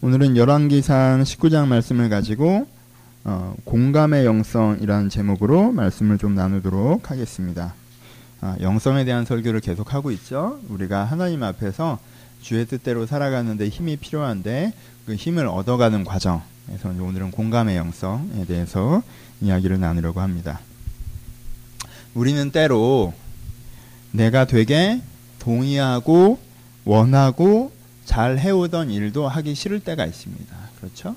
오늘은 열왕기상 19장 말씀을 가지고 어, 공감의 영성이라는 제목으로 말씀을 좀 나누도록 하겠습니다. 아, 영성에 대한 설교를 계속 하고 있죠. 우리가 하나님 앞에서 주의 뜻대로 살아가는데 힘이 필요한데 그 힘을 얻어가는 과정에서 오늘은 공감의 영성에 대해서 이야기를 나누려고 합니다. 우리는 때로 내가 되게 동의하고 원하고 잘 해오던 일도 하기 싫을 때가 있습니다. 그렇죠?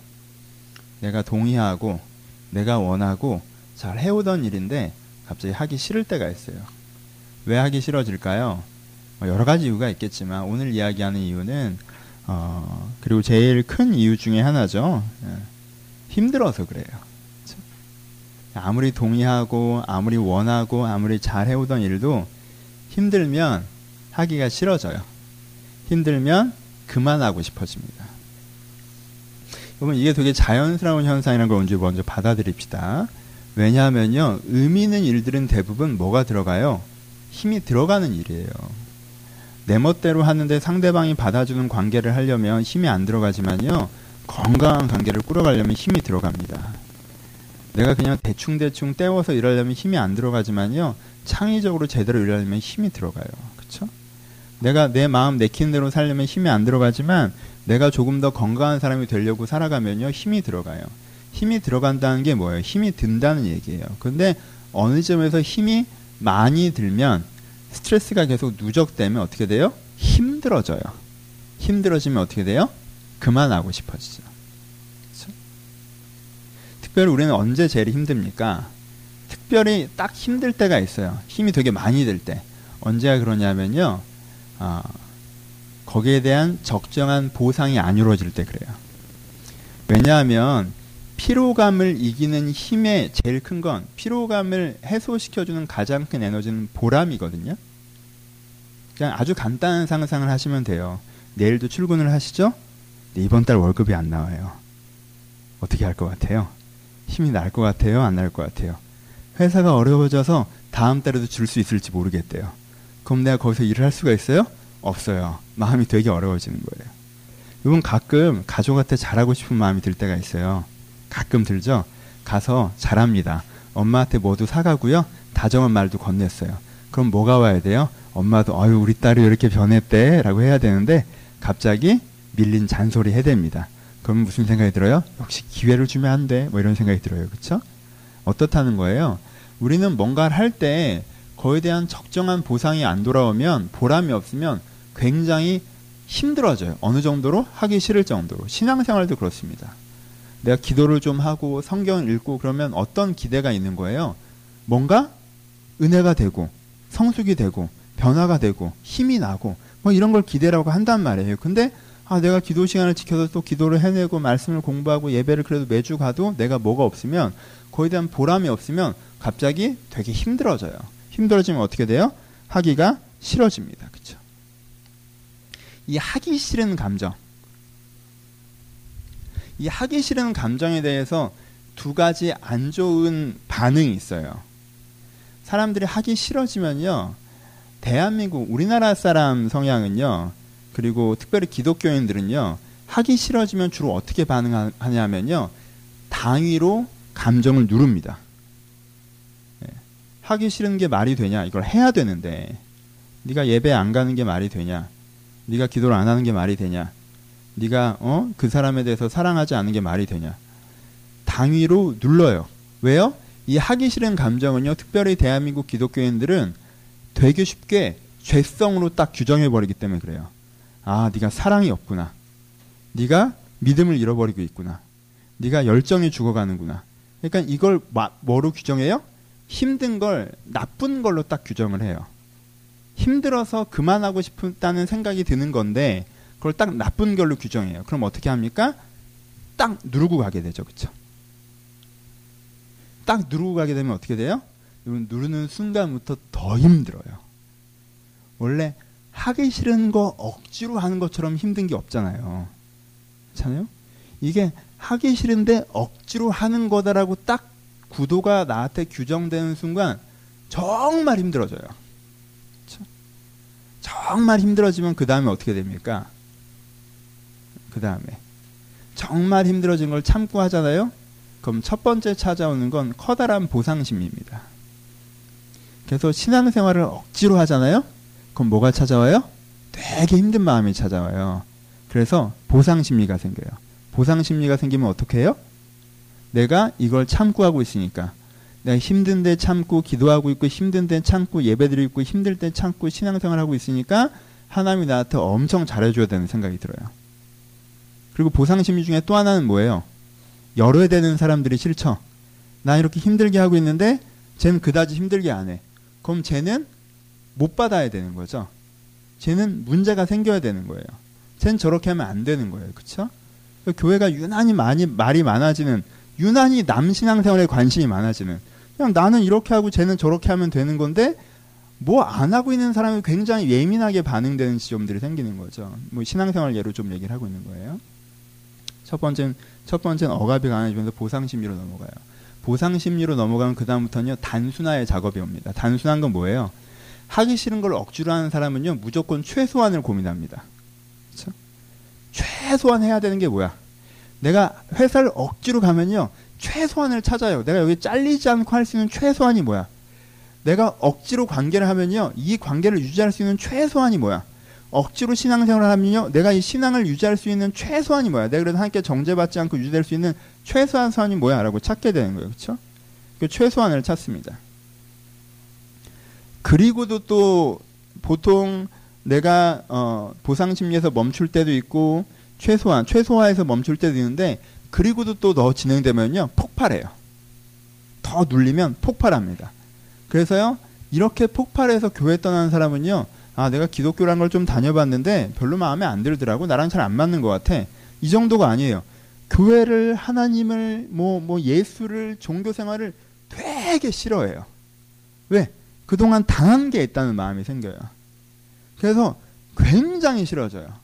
내가 동의하고 내가 원하고 잘 해오던 일인데 갑자기 하기 싫을 때가 있어요. 왜 하기 싫어질까요? 뭐 여러 가지 이유가 있겠지만 오늘 이야기하는 이유는 어, 그리고 제일 큰 이유 중에 하나죠. 예. 힘들어서 그래요. 그렇죠? 아무리 동의하고 아무리 원하고 아무리 잘 해오던 일도 힘들면 하기가 싫어져요. 힘들면 그만하고 싶어집니다. 여러분 이게 되게 자연스러운 현상이라는 걸 먼저 먼저 받아들입시다. 왜냐하면요 의미 있는 일들은 대부분 뭐가 들어가요? 힘이 들어가는 일이에요. 내 멋대로 하는데 상대방이 받아주는 관계를 하려면 힘이 안 들어가지만요 건강한 관계를 꾸려가려면 힘이 들어갑니다. 내가 그냥 대충대충 때워서 일하려면 힘이 안 들어가지만요 창의적으로 제대로 일하려면 힘이 들어가요. 그렇죠? 내가 내 마음 내키는 대로 살려면 힘이 안 들어가지만 내가 조금 더 건강한 사람이 되려고 살아가면요 힘이 들어가요. 힘이 들어간다는 게 뭐예요? 힘이 든다는 얘기예요. 근데 어느 점에서 힘이 많이 들면 스트레스가 계속 누적되면 어떻게 돼요? 힘들어져요. 힘들어지면 어떻게 돼요? 그만하고 싶어지죠. 특별히 우리는 언제 제일 힘듭니까? 특별히 딱 힘들 때가 있어요. 힘이 되게 많이 들 때. 언제가 그러냐면요. 어, 거기에 대한 적정한 보상이 안 이루어질 때 그래요. 왜냐하면 피로감을 이기는 힘의 제일 큰 건 피로감을 해소시켜주는 가장 큰 에너지는 보람이거든요. 그냥 아주 간단한 상상을 하시면 돼요. 내일도 출근을 하시죠? 네, 이번 달 월급이 안 나와요. 어떻게 할 것 같아요? 힘이 날 것 같아요? 안 날 것 같아요? 회사가 어려워져서 다음 달에도 줄 수 있을지 모르겠대요. 그럼 내가 거기서 일을 할 수가 있어요? 없어요. 마음이 되게 어려워지는 거예요. 이건 가끔 가족한테 잘하고 싶은 마음이 들 때가 있어요. 가끔 들죠? 가서 잘합니다. 엄마한테 모두 사가고요. 다정한 말도 건넸어요. 그럼 뭐가 와야 돼요? 엄마도 어유 우리 딸이 이렇게 변했대 라고 해야 되는데 갑자기 밀린 잔소리 해댑니다. 그럼 무슨 생각이 들어요? 역시 기회를 주면 안 돼. 뭐 이런 생각이 들어요. 그렇죠? 어떻다는 거예요? 우리는 뭔가를 할때 그에 대한 적정한 보상이 안 돌아오면 보람이 없으면 굉장히 힘들어져요. 어느 정도로 하기 싫을 정도로. 신앙생활도 그렇습니다. 내가 기도를 좀 하고 성경을 읽고 그러면 어떤 기대가 있는 거예요? 뭔가 은혜가 되고 성숙이 되고 변화가 되고 힘이 나고 뭐 이런 걸 기대라고 한단 말이에요. 근데 아 내가 기도 시간을 지켜서 또 기도를 해내고 말씀을 공부하고 예배를 그래도 매주 가도 내가 뭐가 없으면 거기에 대한 보람이 없으면 갑자기 되게 힘들어져요. 힘들어지면 어떻게 돼요? 하기가 싫어집니다. 그렇죠? 이 하기 싫은 감정. 이 하기 싫은 감정에 대해서 두 가지 안 좋은 반응이 있어요. 사람들이 하기 싫어지면요. 대한민국 우리나라 사람 성향은요. 그리고 특별히 기독교인들은요. 하기 싫어지면 주로 어떻게 반응하냐면요. 당위로 감정을 누릅니다. 예. 하기 싫은 게 말이 되냐? 이걸 해야 되는데 네가 예배 안 가는 게 말이 되냐? 네가 기도를 안 하는 게 말이 되냐? 네가 어? 그 사람에 대해서 사랑하지 않는 게 말이 되냐? 당위로 눌러요. 왜요? 이 하기 싫은 감정은요. 특별히 대한민국 기독교인들은 되게 쉽게 죄성으로 딱 규정해 버리기 때문에 그래요. 아, 네가 사랑이 없구나. 네가 믿음을 잃어버리고 있구나. 네가 열정이 죽어가는구나. 그러니까 이걸 뭐로 규정해요? 힘든 걸 나쁜 걸로 딱 규정을 해요. 힘들어서 그만하고 싶다는 생각이 드는 건데 그걸 딱 나쁜 걸로 규정해요. 그럼 어떻게 합니까? 딱 누르고 가게 되죠. 그렇죠? 딱 누르고 가게 되면 어떻게 돼요? 누르는 순간부터 더 힘들어요. 원래 하기 싫은 거 억지로 하는 것처럼 힘든 게 없잖아요. 그렇잖아요? 이게 하기 싫은데 억지로 하는 거다라고 딱 구도가 나한테 규정되는 순간 정말 힘들어져요. 정말 힘들어지면 그 다음에 어떻게 됩니까? 그 다음에 정말 힘들어진 걸 참고 하잖아요. 그럼 첫 번째 찾아오는 건 커다란 보상심리입니다. 그래서 신앙생활을 억지로 하잖아요. 그럼 뭐가 찾아와요? 되게 힘든 마음이 찾아와요. 그래서 보상심리가 생겨요. 보상심리가 생기면 어떻게 해요? 내가 이걸 참고 하고 있으니까 내가 힘든 데 참고 기도하고 있고 힘든 데 참고 예배드리고 있고 힘들 때 참고 신앙생활하고 있으니까 하나님이 나한테 엄청 잘해줘야 되는 생각이 들어요. 그리고 보상심리 중에 또 하나는 뭐예요? 열어야 되는 사람들이 싫죠. 나 이렇게 힘들게 하고 있는데 쟤는 그다지 힘들게 안 해. 그럼 쟤는 못 받아야 되는 거죠. 쟤는 문제가 생겨야 되는 거예요. 쟤는 저렇게 하면 안 되는 거예요. 그렇죠? 교회가 유난히 많이 말이 많아지는 유난히 남신앙생활에 관심이 많아지는 그냥 나는 이렇게 하고 쟤는 저렇게 하면 되는 건데 뭐 안 하고 있는 사람이 굉장히 예민하게 반응되는 지점들이 생기는 거죠. 뭐 신앙생활 예로 좀 얘기를 하고 있는 거예요. 첫 번째는 첫 번째는 억압이 강해지면서 보상 심리로 넘어가요. 보상 심리로 넘어가면 그 다음부터는요 단순화의 작업이 옵니다. 단순한 건 뭐예요? 하기 싫은 걸 억지로 하는 사람은요 무조건 최소한을 고민합니다. 그렇죠? 최소한 해야 되는 게 뭐야? 내가 회사를 억지로 가면요 최소한을 찾아요. 내가 여기 잘리지 않고 할 수 있는 최소한이 뭐야? 내가 억지로 관계를 하면요 이 관계를 유지할 수 있는 최소한이 뭐야? 억지로 신앙생활을 하면요 내가 이 신앙을 유지할 수 있는 최소한이 뭐야? 내가 그래도 함께 정죄받지 않고 유지될 수 있는 최소한 선이 뭐야?라고 찾게 되는 거예요, 그렇죠? 그 최소한을 찾습니다. 그리고도 또 보통 내가 어, 보상 심리에서 멈출 때도 있고 최소한 최소화해서 멈출 때도 있는데 그리고도 또 더 진행되면요 폭발해요. 더 눌리면 폭발합니다. 그래서요 이렇게 폭발해서 교회 떠나는 사람은요 아 내가 기독교란 걸 좀 다녀봤는데 별로 마음에 안 들더라고 나랑 잘 안 맞는 것 같아 이 정도가 아니에요. 교회를 하나님을 뭐뭐 뭐 예수를 종교 생활을 되게 싫어해요. 왜? 그동안 당한 게 있다는 마음이 생겨요. 그래서 굉장히 싫어져요.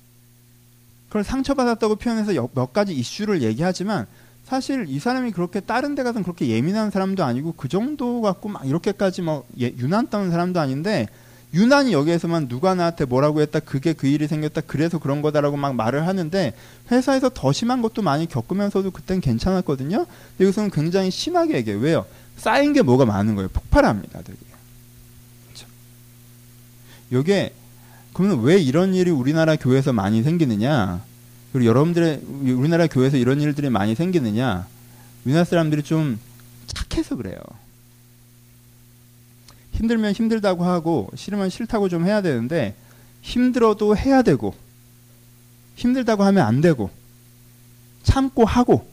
그걸 상처받았다고 표현해서 몇 가지 이슈를 얘기하지만 사실 이 사람이 그렇게 다른 데 가서 그렇게 예민한 사람도 아니고 그 정도 갖고 막 이렇게까지 뭐 예, 유난 떠는 사람도 아닌데 유난히 여기에서만 누가 나한테 뭐라고 했다 그게 그 일이 생겼다 그래서 그런 거다라고 막 말을 하는데 회사에서 더 심한 것도 많이 겪으면서도 그땐 괜찮았거든요. 여기서는 굉장히 심하게 얘기해요. 왜요? 쌓인 게 뭐가 많은 거예요. 폭발합니다. 되게. 요게 그러면 왜 이런 일이 우리나라 교회에서 많이 생기느냐? 그리고 여러분들의 우리나라 교회에서 이런 일들이 많이 생기느냐? 우리나라 사람들이 좀 착해서 그래요. 힘들면 힘들다고 하고 싫으면 싫다고 좀 해야 되는데 힘들어도 해야 되고 힘들다고 하면 안 되고 참고 하고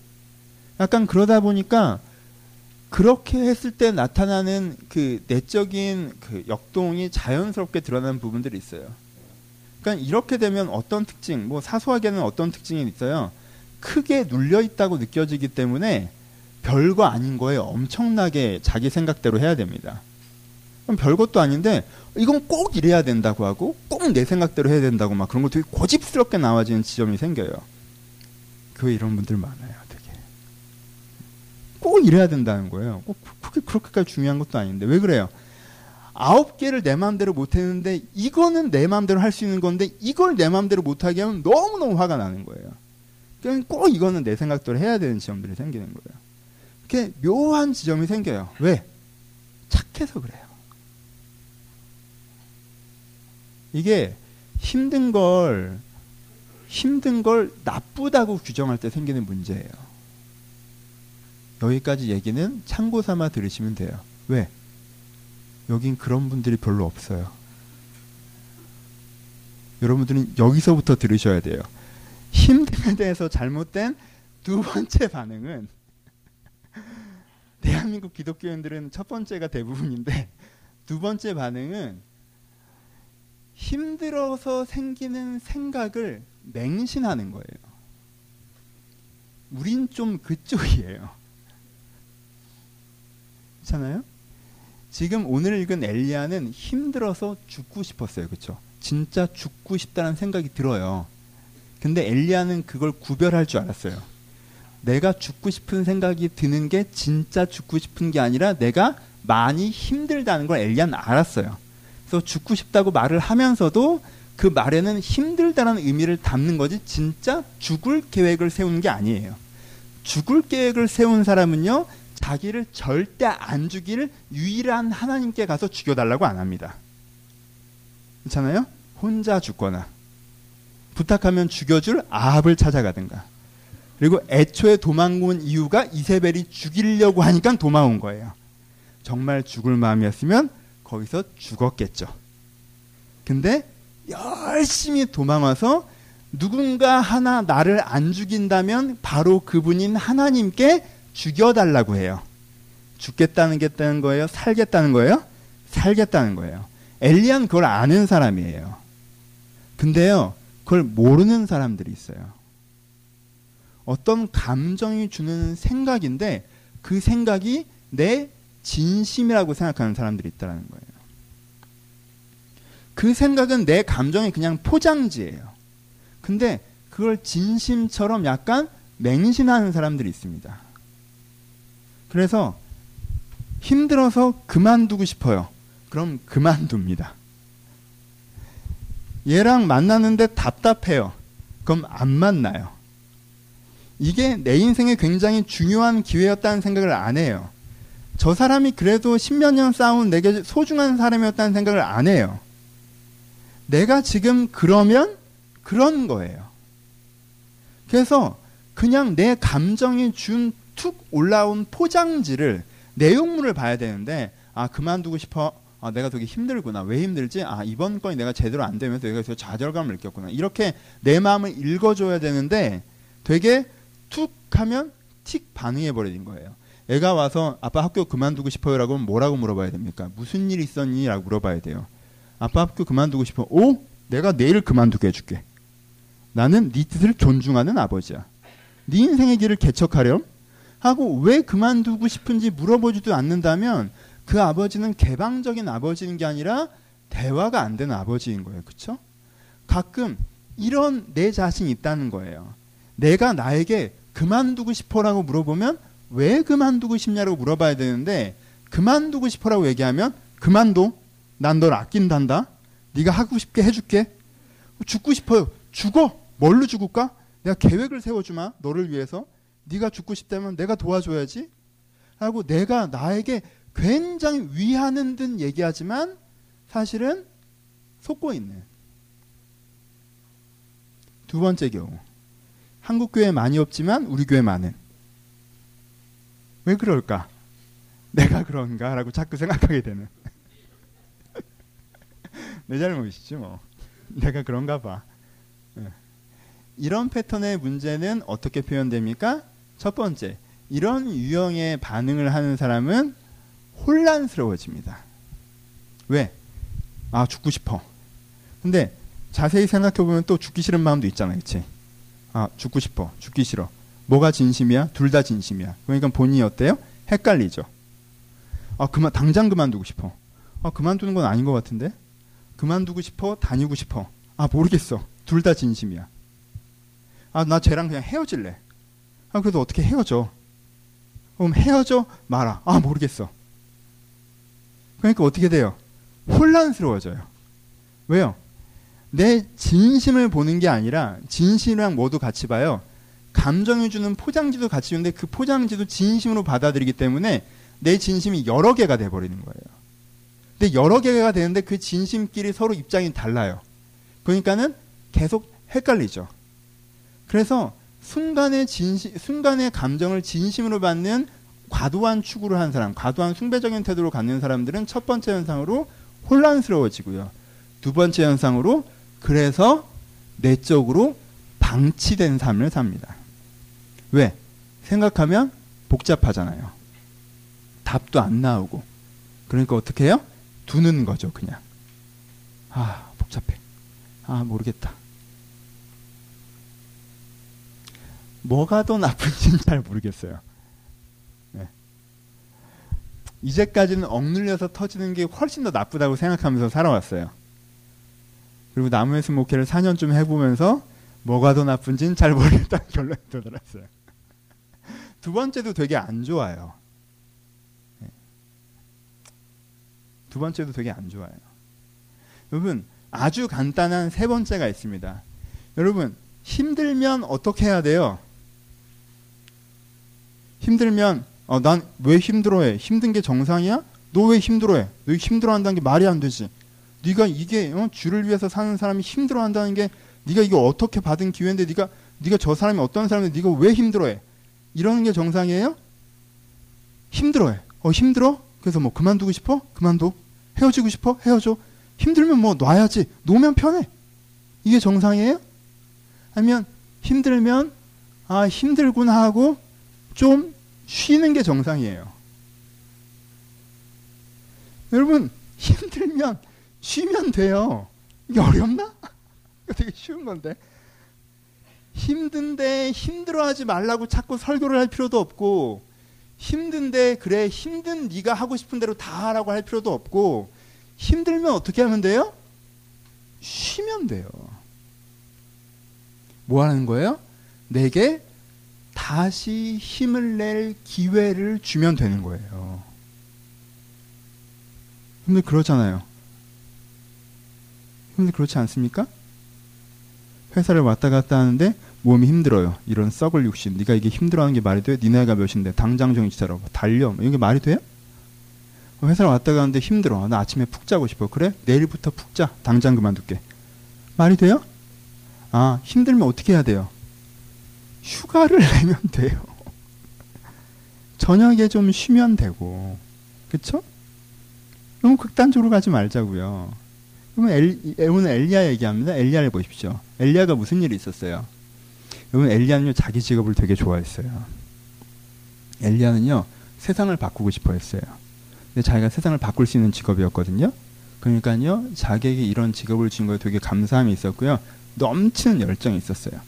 약간 그러다 보니까 그렇게 했을 때 나타나는 그 내적인 그 역동이 자연스럽게 드러나는 부분들이 있어요. 그러니까 이렇게 되면 어떤 특징, 뭐 사소하게는 어떤 특징이 있어요. 크게 눌려 있다고 느껴지기 때문에 별거 아닌 거에 엄청나게 자기 생각대로 해야 됩니다. 그럼 별것도 아닌데 이건 꼭 이래야 된다고 하고 꼭 내 생각대로 해야 된다고 막 그런 거 되게 고집스럽게 나와지는 지점이 생겨요. 교회 이런 분들 많아요. 꼭 이래야 된다는 거예요. 꼭 그렇게 그렇게까지 중요한 것도 아닌데 왜 그래요? 아홉 개를 내 마음대로 못 했는데 이거는 내 마음대로 할 수 있는 건데 이걸 내 마음대로 못 하게 하면 너무 너무 화가 나는 거예요. 그러니까 꼭 이거는 내 생각대로 해야 되는 지점들이 생기는 거예요. 이렇게 묘한 지점이 생겨요. 왜? 착해서 그래요. 이게 힘든 걸 힘든 걸 나쁘다고 규정할 때 생기는 문제예요. 여기까지 얘기는 참고 삼아 들으시면 돼요. 왜? 여긴 그런 분들이 별로 없어요. 여러분들은 여기서부터 들으셔야 돼요. 힘듦에 대해서 잘못된 두 번째 반응은 대한민국 기독교인들은 첫 번째가 대부분인데 두 번째 반응은 힘들어서 생기는 생각을 맹신하는 거예요. 우린 좀 그쪽이에요. 그렇잖아요? 지금 오늘 읽은 엘리야는 힘들어서 죽고 싶었어요. 그렇죠? 진짜 죽고 싶다는 생각이 들어요. 근데 엘리야는 그걸 구별할 줄 알았어요. 내가 죽고 싶은 생각이 드는 게 진짜 죽고 싶은 게 아니라 내가 많이 힘들다는 걸 엘리야는 알았어요. 그래서 죽고 싶다고 말을 하면서도 그 말에는 힘들다는 의미를 담는 거지 진짜 죽을 계획을 세우는 게 아니에요. 죽을 계획을 세운 사람은요. 자기를 절대 안 죽일 유일한 하나님께 가서 죽여달라고 안 합니다. 괜찮아요? 혼자 죽거나 부탁하면 죽여줄 아합을 찾아가든가 그리고 애초에 도망온 이유가 이세벨이 죽이려고 하니까 도망온 거예요. 정말 죽을 마음이었으면 거기서 죽었겠죠. 근데 열심히 도망와서 누군가 하나 나를 안 죽인다면 바로 그분인 하나님께 죽여달라고 해요. 죽겠다는 겠다는 거예요? 살겠다는 거예요? 살겠다는 거예요. 엘리야는 그걸 아는 사람이에요. 근데요, 그걸 모르는 사람들이 있어요. 어떤 감정이 주는 생각인데 그 생각이 내 진심이라고 생각하는 사람들이 있다는 거예요. 그 생각은 내 감정의 그냥 포장지예요. 근데 그걸 진심처럼 약간 맹신하는 사람들이 있습니다. 그래서 힘들어서 그만두고 싶어요. 그럼 그만둡니다. 얘랑 만나는데 답답해요. 그럼 안 만나요. 이게 내 인생에 굉장히 중요한 기회였다는 생각을 안 해요. 저 사람이 그래도 십몇 년 싸운 내게 소중한 사람이었다는 생각을 안 해요. 내가 지금 그러면 그런 거예요. 그래서 그냥 내 감정이 준 툭 올라온 포장지를 내용물을 봐야 되는데 아 그만두고 싶어 아 내가 되게 힘들구나 왜 힘들지 아 이번 건이 내가 제대로 안 되면서 저 좌절감을 느꼈구나 이렇게 내 마음을 읽어줘야 되는데 되게 툭 하면 틱 반응해 버리는 거예요 애가 와서 아빠 학교 그만두고 싶어요 라고 뭐라고 물어봐야 됩니까 무슨 일 있었니?라고 물어봐야 돼요 아빠 학교 그만두고 싶어. 오, 내가 내일 그만두게 해줄게. 나는 네 뜻을 존중하는 아버지야. 네 인생의 길을 개척하렴 하고 왜 그만두고 싶은지 물어보지도 않는다면 그 아버지는 개방적인 아버지인 게 아니라 대화가 안 되는 아버지인 거예요. 그렇죠? 가끔 이런 내 자신이 있다는 거예요. 내가 나에게 그만두고 싶어라고 물어보면 왜 그만두고 싶냐고 물어봐야 되는데 그만두고 싶어라고 얘기하면 그만둬 난 널 아낀단다. 네가 하고 싶게 해줄게. 죽고 싶어요. 죽어. 뭘로 죽을까? 내가 계획을 세워주마. 너를 위해서. 네가 죽고 싶다면 내가 도와줘야지. 하고 내가 나에게 굉장히 위하는 듯 얘기하지만 사실은 속고 있는. 두 번째 경우. 한국 교회 많이 없지만 우리 교회 많은. 왜 그럴까? 내가 그런가라고 자꾸 생각하게 되는. 내 잘못이지 뭐. 내가 그런가 봐. 예. 이런 패턴의 문제는 어떻게 표현됩니까? 첫 번째, 이런 유형의 반응을 하는 사람은 혼란스러워집니다. 왜? 아, 죽고 싶어. 근데 자세히 생각해보면 또 죽기 싫은 마음도 있잖아, 그치? 아, 죽고 싶어. 죽기 싫어. 뭐가 진심이야? 둘 다 진심이야. 그러니까 본인이 어때요? 헷갈리죠. 아, 그만, 당장 그만두고 싶어. 아, 그만두는 건 아닌 것 같은데? 그만두고 싶어? 다니고 싶어? 아, 모르겠어. 둘 다 진심이야. 아, 나 쟤랑 그냥 헤어질래. 아, 그래도 어떻게 헤어져? 그럼 헤어져? 말아. 아, 모르겠어. 그러니까 어떻게 돼요? 혼란스러워져요. 왜요? 내 진심을 보는 게 아니라 진심이랑 모두 같이 봐요. 감정이 주는 포장지도 같이 주는데 그 포장지도 진심으로 받아들이기 때문에 내 진심이 여러 개가 돼버리는 거예요. 근데 여러 개가 되는데 그 진심끼리 서로 입장이 달라요. 그러니까는 계속 헷갈리죠. 그래서 순간의 진심, 순간의 감정을 진심으로 받는 과도한 추구를 하는 사람, 과도한 숭배적인 태도로 갖는 사람들은 첫 번째 현상으로 혼란스러워지고요. 두 번째 현상으로 그래서 내적으로 방치된 삶을 삽니다. 왜? 생각하면 복잡하잖아요. 답도 안 나오고. 그러니까 어떻게 해요? 두는 거죠, 그냥. 아, 복잡해. 아, 모르겠다. 뭐가 더 나쁜지는 잘 모르겠어요. 네. 이제까지는 억눌려서 터지는 게 훨씬 더 나쁘다고 생각하면서 살아왔어요. 그리고 나무에서 목회를 4년쯤 해보면서 뭐가 더 나쁜지는 잘 모르겠다는 결론이 들었어요. 두 번째도 되게 안 좋아요. 두 번째도 되게 안 좋아요. 여러분, 아주 간단한 세 번째가 있습니다. 여러분, 힘들면 어떻게 해야 돼요? 힘들면 어, 난 왜 힘들어해? 힘든 게 정상이야? 너 왜 힘들어해? 너 힘들어한다는 게 말이 안 되지. 네가 이게 어? 주를 위해서 사는 사람이 힘들어한다는 게 네가 이거 어떻게 받은 기회인데 네가 네가 저 사람이 어떤 사람인데 네가 왜 힘들어해? 이러는 게 정상이에요? 힘들어해. 어 힘들어? 그래서 뭐 그만두고 싶어? 그만둬. 헤어지고 싶어? 헤어져. 힘들면 뭐 놔야지. 놓으면 편해. 이게 정상이에요? 아니면 힘들면 아 힘들구나 하고 좀 쉬는 게 정상이에요. 여러분 힘들면 쉬면 돼요. 이게 어렵나? 이거 되게 쉬운 건데. 힘든데 힘들어하지 말라고 자꾸 설교를 할 필요도 없고 힘든데 그래 힘든 네가 하고 싶은 대로 다 하라고 할 필요도 없고 힘들면 어떻게 하면 돼요? 쉬면 돼요. 뭐 하는 거예요? 내게 다시 힘을 낼 기회를 주면 되는 거예요. 근데 그렇잖아요. 근데 그렇지 않습니까? 회사를 왔다 갔다 하는데 몸이 힘들어요. 이런 썩을 육신. 네가 이게 힘들어하는 게 말이 돼? 네 나이가 몇인데 당장 정신 차려. 달려. 뭐 이런 게 말이 돼요? 회사를 왔다 가는데 힘들어. 나 아침에 푹 자고 싶어. 그래? 내일부터 푹 자. 당장 그만둘게. 말이 돼요? 아, 힘들면 어떻게 해야 돼요? 휴가를 내면 돼요. 저녁에 좀 쉬면 되고. 그쵸? 너무 극단적으로 가지 말자고요. 그러면 엘, 오늘 엘리야 얘기합니다. 엘리야를 보십시오. 엘리야가 무슨 일이 있었어요? 여러분 엘리야는요 자기 직업을 되게 좋아했어요. 엘리야는요 세상을 바꾸고 싶어했어요. 근데 자기가 세상을 바꿀 수 있는 직업이었거든요. 그러니까요 자기에게 이런 직업을 준 거에 되게 감사함이 있었고요. 넘치는 열정이 있었어요.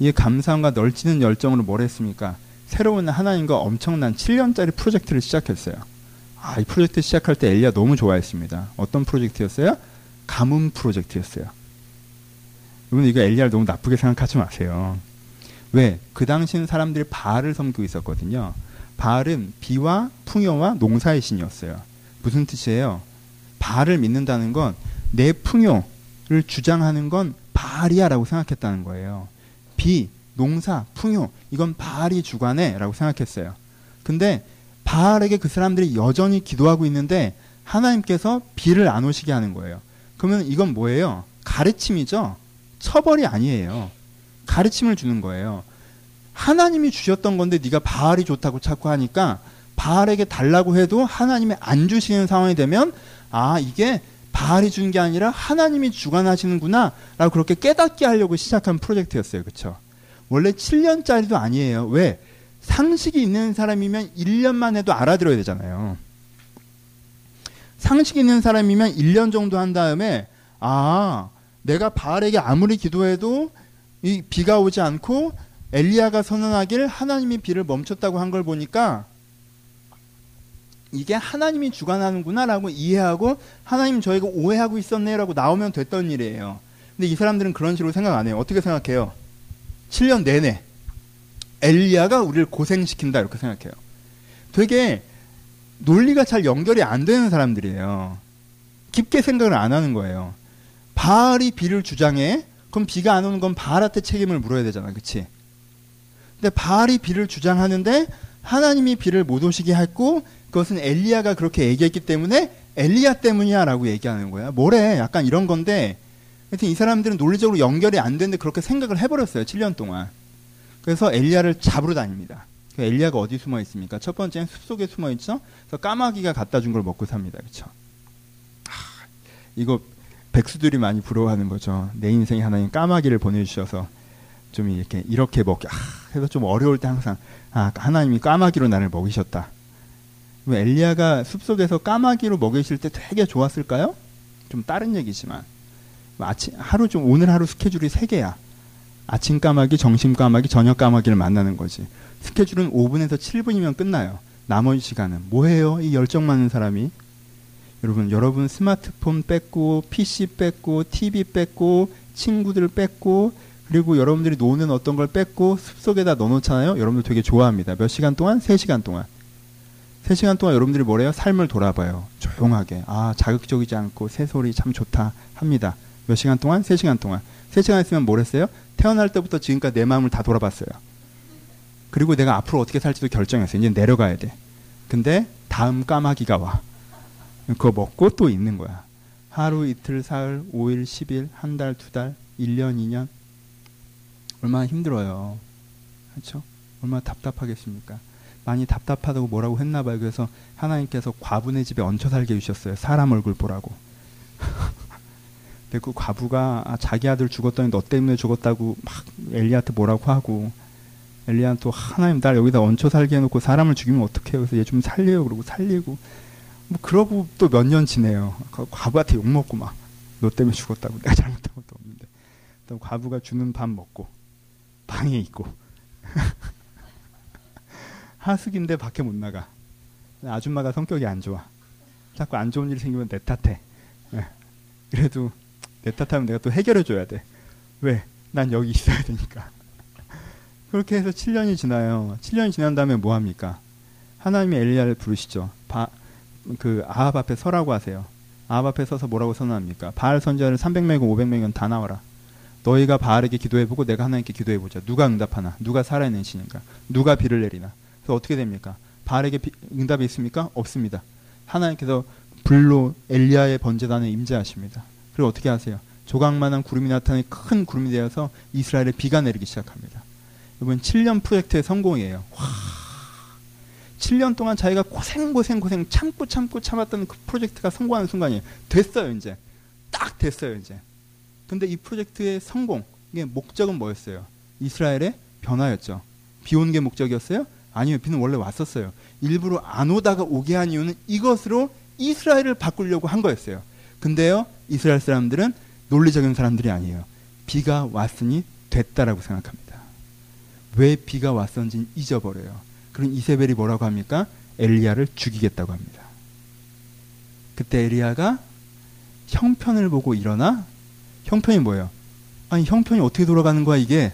이 감사함과 넘치는 열정으로 뭘 했습니까? 새로운 하나님과 엄청난 7년짜리 프로젝트를 시작했어요. 아, 이 프로젝트 시작할 때 엘리야 너무 좋아했습니다. 어떤 프로젝트였어요? 가뭄 프로젝트였어요. 여러분 이거 엘리야를 너무 나쁘게 생각하지 마세요. 왜? 그 당시는 사람들이 바알을 섬기고 있었거든요. 바알은 비와 풍요와 농사의 신이었어요. 무슨 뜻이에요? 바알을 믿는다는 건 내 풍요를 주장하는 건 바알이야라고 생각했다는 거예요. 비, 농사, 풍요 이건 바알이 주관해라고 생각했어요. 근데 바알에게 그 사람들이 여전히 기도하고 있는데 하나님께서 비를 안 오시게 하는 거예요. 그러면 이건 뭐예요? 가르침이죠. 처벌이 아니에요. 가르침을 주는 거예요. 하나님이 주셨던 건데 네가 바알이 좋다고 자꾸 하니까 바알에게 달라고 해도 하나님이 안 주시는 상황이 되면 아 이게 바알이 주는 게 아니라 하나님이 주관하시는구나 라고 그렇게 깨닫게 하려고 시작한 프로젝트였어요. 그렇죠? 원래 7년짜리도 아니에요. 왜? 상식이 있는 사람이면 1년만 해도 알아들어야 되잖아요. 상식 있는 사람이면 1년 정도 한 다음에 아 내가 바알에게 아무리 기도해도 이 비가 오지 않고 엘리야가 선언하길 하나님이 비를 멈췄다고 한 걸 보니까 이게 하나님이 주관하는구나라고 이해하고 하나님 저희가 오해하고 있었네라고 나오면 됐던 일이에요. 근데 이 사람들은 그런 식으로 생각 안 해요. 어떻게 생각해요? 7년 내내 엘리야가 우리를 고생시킨다 이렇게 생각해요. 되게 논리가 잘 연결이 안 되는 사람들이에요. 깊게 생각을 안 하는 거예요. 바알이 비를 주장해. 그럼 비가 안 오는 건 바알한테 책임을 물어야 되잖아. 그치? 근데 바알이 비를 주장하는데 하나님이 비를 못 오시게 했고 그것은 엘리야가 그렇게 얘기했기 때문에 엘리야 때문이야라고 얘기하는 거야. 뭐래? 약간 이런 건데 하여튼 이 사람들은 논리적으로 연결이 안 되는데 그렇게 생각을 해버렸어요. 7년 동안. 그래서 엘리야를 잡으러 다닙니다. 그 엘리야가 어디 숨어 있습니까? 첫 번째는 숲속에 숨어 있죠. 그래서 까마귀가 갖다 준 걸 먹고 삽니다. 그렇죠? 이거 백수들이 많이 부러워하는 거죠. 내 인생에 하나님 까마귀를 보내주셔서 좀 이렇게 이렇게 먹게 아, 해서 좀 어려울 때 항상 아 하나님이 까마귀로 나를 먹이셨다. 왜 엘리야가 숲속에서 까마귀로 먹이실 때 되게 좋았을까요? 좀 다른 얘기지만 뭐 아침 하루 좀 오늘 하루 스케줄이 세 개야. 아침 까마귀, 점심 까마귀, 저녁 까마귀를 만나는 거지. 스케줄은 5분에서 7분이면 끝나요. 나머지 시간은 뭐 해요? 이 열정 많은 사람이 여러분, 여러분 스마트폰 뺐고, PC 뺐고, TV 뺐고, 친구들 뺐고, 그리고 여러분들이 노는 어떤 걸 뺐고, 숲속에다 넣어 놓잖아요? 여러분들 되게 좋아합니다. 몇 시간 동안? 3시간 동안. 3시간 동안 여러분들이 뭐래요? 삶을 돌아봐요. 조용하게. 아, 자극적이지 않고 새소리 참 좋다. 합니다. 몇 시간 동안? 세 시간 동안. 세 시간 있으면 뭘 했어요? 태어날 때부터 지금까지 내 마음을 다 돌아봤어요. 그리고 내가 앞으로 어떻게 살지도 결정했어요. 이제 내려가야 돼. 근데 다음 까마귀가 와. 그거 먹고 또 있는 거야. 하루, 이틀, 사흘, 5일, 10일, 한 달, 두 달, 1년, 2년. 얼마나 힘들어요. 그렇죠? 얼마나 답답하겠습니까? 많이 답답하다고 뭐라고 했나 봐요. 그래서 하나님께서 과부네 집에 얹혀 살게 해주셨어요. 사람 얼굴 보라고. 그 과부가 아, 자기 아들 죽었더니 너 때문에 죽었다고 막 엘리야한테 뭐라고 하고 엘리야는 또 하나님 날 여기다 얹혀 살게 해놓고 사람을 죽이면 어떡해요. 그래서 얘 좀 살려요. 그러고 살리고 뭐 그러고 또 몇 년 지내요. 그 과부한테 욕 먹고 막 너 때문에 죽었다고 내가 잘못한 것도 없는데. 또 과부가 주는 밥 먹고 방에 있고 하숙인데 밖에 못 나가. 아줌마가 성격이 안 좋아. 자꾸 안 좋은 일 생기면 내 탓해. 네. 그래도 내 탓하면 내가 또 해결해 줘야 돼. 왜? 난 여기 있어야 되니까. 그렇게 해서 7년이 지나요. 7년이 지난 다음에 뭐 합니까? 하나님이 엘리야를 부르시죠. 바, 그 아합 앞에 서라고 하세요. 아합 앞에 서서 뭐라고 선언합니까? 바알 선지자를 300명이고 500명이면 다 나와라. 너희가 바알에게 기도해보고 내가 하나님께 기도해보자. 누가 응답하나? 누가 살아있는 신인가? 누가 비를 내리나? 그래서 어떻게 됩니까? 바알에게 비, 응답이 있습니까? 없습니다. 하나님께서 불로 엘리야의 번제단에 임재하십니다. 그리고 어떻게 하세요? 조각만한 구름이 나타나는 큰 구름이 되어서 이스라엘에 비가 내리기 시작합니다. 이번 7년 프로젝트의 성공이에요. 와, 7년 동안 자기가 고생 고생 고생 참고 참고 참았던 그 프로젝트가 성공하는 순간이에요. 됐어요 이제. 딱 됐어요 이제. 근데 이 프로젝트의 성공, 이게 목적은 뭐였어요? 이스라엘의 변화였죠. 비 오는 게 목적이었어요? 아니요, 비는 원래 왔었어요. 일부러 안 오다가 오게 한 이유는 이것으로 이스라엘을 바꾸려고 한 거였어요. 근데요, 이스라엘 사람들은 논리적인 사람들이 아니에요. 비가 왔으니 됐다라고 생각합니다. 왜 비가 왔었는지 잊어버려요. 그럼 이세벨이 뭐라고 합니까? 엘리야를 죽이겠다고 합니다. 그때 엘리야가 형편을 보고 일어나 형편이 뭐예요? 아니 형편이 어떻게 돌아가는 거야 이게?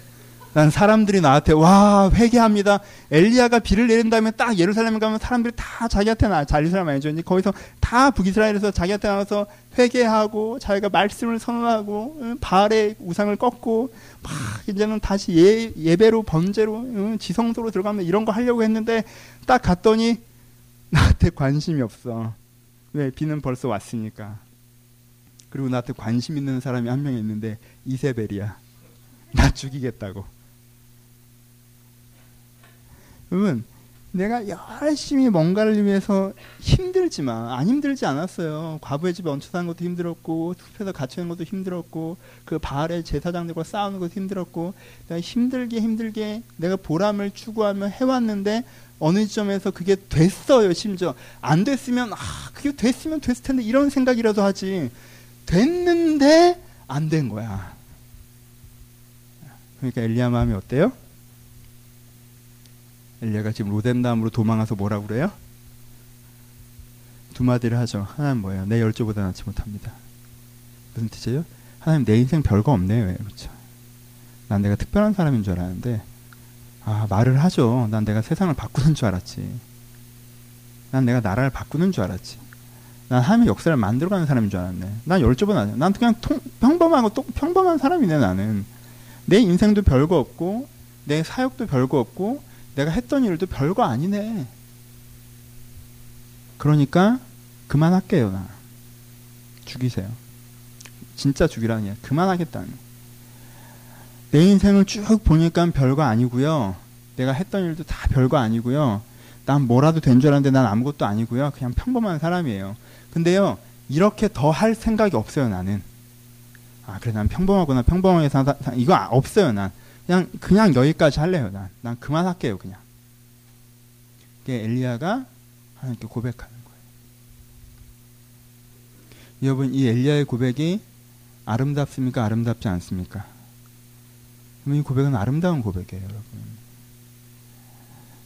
난 사람들이 나한테 와 회개합니다. 엘리야가 비를 내린 다음에 딱 예루살렘에 가면 사람들이 다 자기한테 나 자리사람 아니죠. 거기서 다 북이스라엘에서 자기한테 나와서 회개하고 자기가 말씀을 선언하고 응, 바알의 우상을 꺾고 막 이제는 다시 예, 예배로 번제로 응, 지성소로 들어가면 이런 거 하려고 했는데 딱 갔더니 나한테 관심이 없어. 왜 비는 벌써 왔으니까. 그리고 나한테 관심 있는 사람이 한 명 있는데 이세벨이야. 나 죽이겠다고. 그러면 내가 열심히 뭔가를 위해서 힘들지만 안 힘들지 않았어요. 과부의 집에 얹혀 사는 것도 힘들었고 숲에서 갇혀 있는 것도 힘들었고 그 바알의 제사장들과 싸우는 것도 힘들었고 내가 힘들게 힘들게 내가 보람을 추구하며 해왔는데 어느 지점에서 그게 됐어요. 심지어 안 됐으면 아 그게 됐으면 됐을 텐데 이런 생각이라도 하지 됐는데 안 된 거야. 그러니까 엘리야 마음이 어때요? 엘리야가 지금 로뎀담으로 도망가서 뭐라고 그래요? 두 마디를 하죠. 하나님 뭐예요? 내 열조보다 낫지 못합니다. 무슨 뜻이에요? 하나님 내 인생 별거 없네요. 그렇죠. 난 내가 특별한 사람인 줄 알았는데 아 말을 하죠. 난 내가 세상을 바꾸는 줄 알았지. 난 내가 나라를 바꾸는 줄 알았지. 난 하나님의 역사를 만들어가는 사람인 줄 알았네. 난 열조보다 낫네. 난 그냥 통, 평범하고 또 평범한 사람이네 나는. 내 인생도 별거 없고 내 사역도 별거 없고 내가 했던 일도 별거 아니네. 그러니까 그만할게요, 나. 죽이세요. 진짜 죽이라는 게 그만하겠다는. 내 인생을 쭉 보니까 별거 아니고요. 내가 했던 일도 다 별거 아니고요. 난 뭐라도 된 줄 알았는데 난 아무것도 아니고요. 그냥 평범한 사람이에요. 근데요, 이렇게 더 할 생각이 없어요, 나는. 아, 그래, 난 평범하구나. 평범하게 사, 사, 이거 없어요, 난. 그냥 그냥 여기까지 할래요. 난, 난 그만할게요. 그냥. 그게 엘리야가 하나님께 고백하는 거예요. 여러분 이 엘리야의 고백이 아름답습니까? 아름답지 않습니까? 이 고백은 아름다운 고백이에요, 여러분.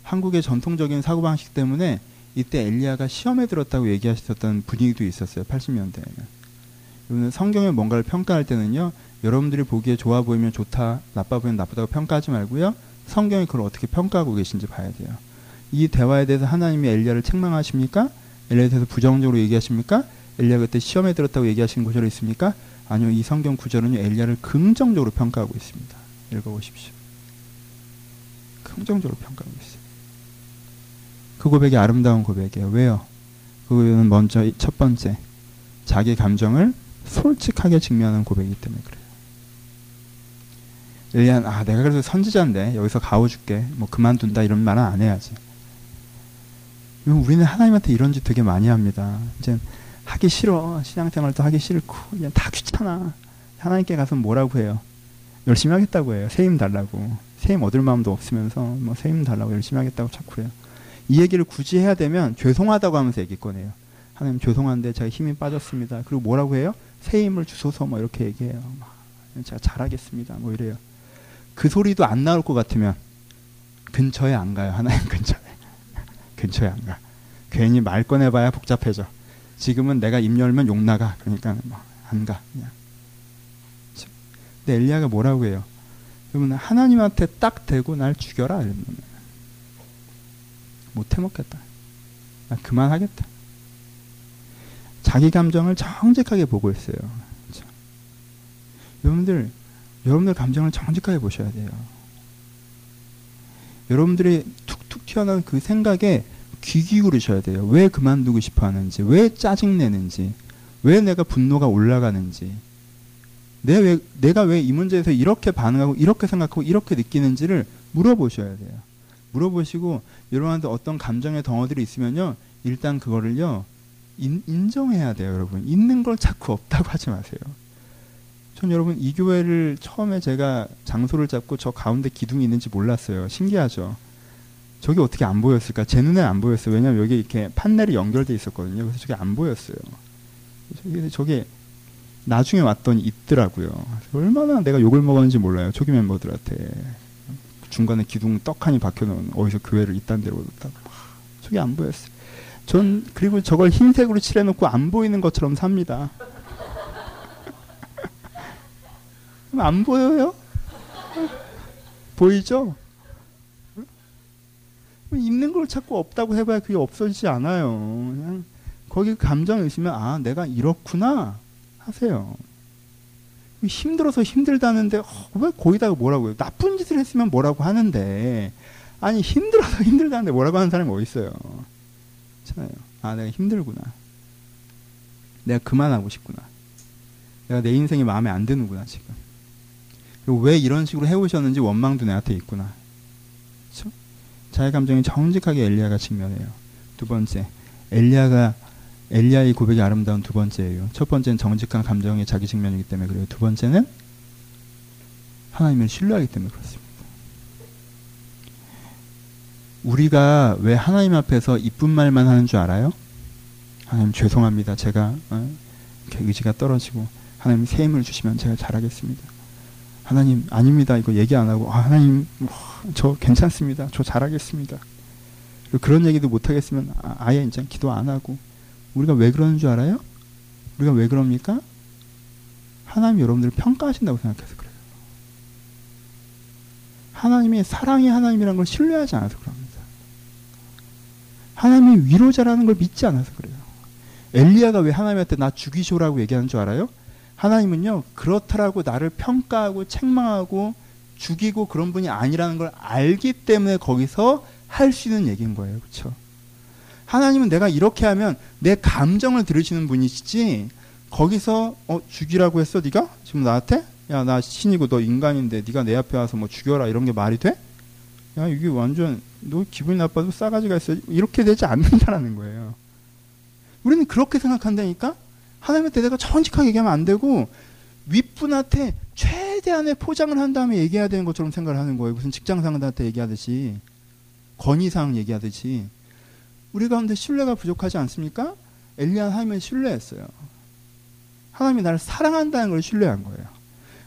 한국의 전통적인 사고방식 때문에 이때 엘리야가 시험에 들었다고 얘기하셨던 분위기도 있었어요. 80년대에는. 성경에 뭔가를 평가할 때는요. 여러분들이 보기에 좋아 보이면 좋다, 나빠 보이면 나쁘다고 평가하지 말고요. 성경이 그걸 어떻게 평가하고 계신지 봐야 돼요. 이 대화에 대해서 하나님이 엘리야를 책망하십니까? 엘리야에 대해서 부정적으로 얘기하십니까? 엘리야 그때 시험에 들었다고 얘기하시는 구절이 있습니까? 아니요, 이 성경 구절은요 엘리야를 긍정적으로 평가하고 있습니다. 읽어보십시오. 긍정적으로 평가하고 있어요. 그 고백이 아름다운 고백이에요. 왜요? 그거는 먼저 첫 번째 자기 감정을 솔직하게 직면하는 고백이기 때문에 그래요. 엘리야는 아 내가 그래서 선지자인데 여기서 가워줄게 뭐 그만둔다 이런 말은 안 해야지. 우리는 하나님한테 이런 짓 되게 많이 합니다. 이제 하기 싫어 신앙생활도 하기 싫고 그냥 다 귀찮아. 하나님께 가서 뭐라고 해요? 열심히 하겠다고 해요. 세임 달라고. 세임 얻을 마음도 없으면서 뭐 세임 달라고 열심히 하겠다고 자꾸 해요. 이 얘기를 굳이 해야 되면 죄송하다고 하면서 얘기 꺼내요. 하나님 죄송한데 제가 힘이 빠졌습니다. 그리고 뭐라고 해요? 새 힘을 주소서 뭐 이렇게 얘기해요. 제가 잘하겠습니다. 뭐 이래요. 그 소리도 안 나올 것 같으면 근처에 안 가요. 하나님 근처에. 근처에 안 가. 괜히 말 꺼내봐야 복잡해져. 지금은 내가 입 열면 욕 나가. 그러니까 뭐 안 가. 그냥. 근데 엘리야가 뭐라고 해요? 그러면 하나님한테 딱 대고 날 죽여라. 못 해먹겠다. 나 그만하겠다. 자기 감정을 정직하게 보고 있어요. 그렇죠? 여러분들, 여러분들 감정을 정직하게 보셔야 돼요. 여러분들이 툭툭 튀어나온 그 생각에 귀 기울이셔야 돼요. 왜 그만두고 싶어 하는지, 왜 짜증내는지, 왜 내가 분노가 올라가는지, 내 왜, 내가 왜 이 문제에서 이렇게 반응하고, 이렇게 생각하고, 이렇게 느끼는지를 물어보셔야 돼요. 물어보시고 여러분한테 어떤 감정의 덩어들이 있으면요. 일단 그거를요. 인, 인정해야 돼요, 여러분. 있는 걸 자꾸 없다고 하지 마세요. 전 여러분 이 교회를 처음에 제가 장소를 잡고 저 가운데 기둥이 있는지 몰랐어요. 신기하죠. 저게 어떻게 안 보였을까? 제 눈에 안 보였어요. 왜냐면 여기 이렇게 판넬이 연결돼 있었거든요. 그래서 저게 안 보였어요. 저게, 저게 나중에 왔더니 있더라고요. 얼마나 내가 욕을 먹었는지 몰라요. 초기 멤버들한테. 중간에 기둥 떡하니 박혀놓은 어디서 교회를 이딴 데로 놓다가 저게 안 보였어요. 전 그리고 저걸 흰색으로 칠해놓고 안 보이는 것처럼 삽니다. 안 보여요? 보이죠? 있는 걸 자꾸 없다고 해봐야 그게 없어지지 않아요. 그냥 거기 감정이 있으면 아 내가 이렇구나 하세요. 힘들어서 힘들다는데 어, 왜 거기다가 뭐라고 해요? 나쁜 짓을 했으면 뭐라고 하는데 아니 힘들어서 힘들다는데 뭐라고 하는 사람이 어디 있어요? 그렇잖아요. 아 내가 힘들구나. 내가 그만하고 싶구나. 내가 내 인생이 마음에 안 드는구나 지금. 왜 이런 식으로 해오셨는지 원망도 내한테 있구나. 그렇죠? 자의 감정이 정직하게 엘리야가 직면해요. 두 번째, 엘리야가 엘리야의 고백이 아름다운 두 번째예요. 첫 번째는 정직한 감정의 자기 측면이기 때문에 그래요. 두 번째는 하나님을 신뢰하기 때문에 그렇습니다. 우리가 왜 하나님 앞에서 이쁜 말만 하는 줄 알아요? 하나님 죄송합니다. 제가 어? 의지가 떨어지고 하나님 새 힘을 주시면 제가 잘하겠습니다. 하나님 아닙니다. 이거 얘기 안 하고 아, 하나님 뭐, 저 괜찮습니다. 저 잘하겠습니다. 그런 얘기도 못 하겠으면 아, 아예 이제 기도 안 하고 우리가 왜 그러는 줄 알아요? 우리가 왜 그럽니까? 하나님 여러분들을 평가하신다고 생각해서 그래요. 하나님이 사랑의 하나님이라는 걸 신뢰하지 않아서 그럽니다. 하나님이 위로자라는 걸 믿지 않아서 그래요. 엘리야가 왜 하나님한테 나 죽이쇼라고 얘기하는 줄 알아요? 하나님은요 그렇다라고 나를 평가하고 책망하고 죽이고 그런 분이 아니라는 걸 알기 때문에 거기서 할 수 있는 얘기인 거예요, 그렇죠? 하나님은 내가 이렇게 하면 내 감정을 들으시는 분이시지 거기서 어 죽이라고 했어 네가 지금 나한테 야 나 신이고 너 인간인데 네가 내 앞에 와서 뭐 죽여라 이런 게 말이 돼? 야 이게 완전 너 기분이 나빠도 싸가지가 있어 이렇게 되지 않는다라는 거예요. 우리는 그렇게 생각한다니까 하나님한테 내가 정직하게 얘기하면 안 되고 윗분한테 최대한의 포장을 한 다음에 얘기해야 되는 것처럼 생각을 하는 거예요. 무슨 직장 상사한테 얘기하듯이 건의사항 얘기하듯이 우리 가운데 신뢰가 부족하지 않습니까? 엘리야 하나님을 신뢰했어요. 하나님이 나를 사랑한다는 걸 신뢰한 거예요.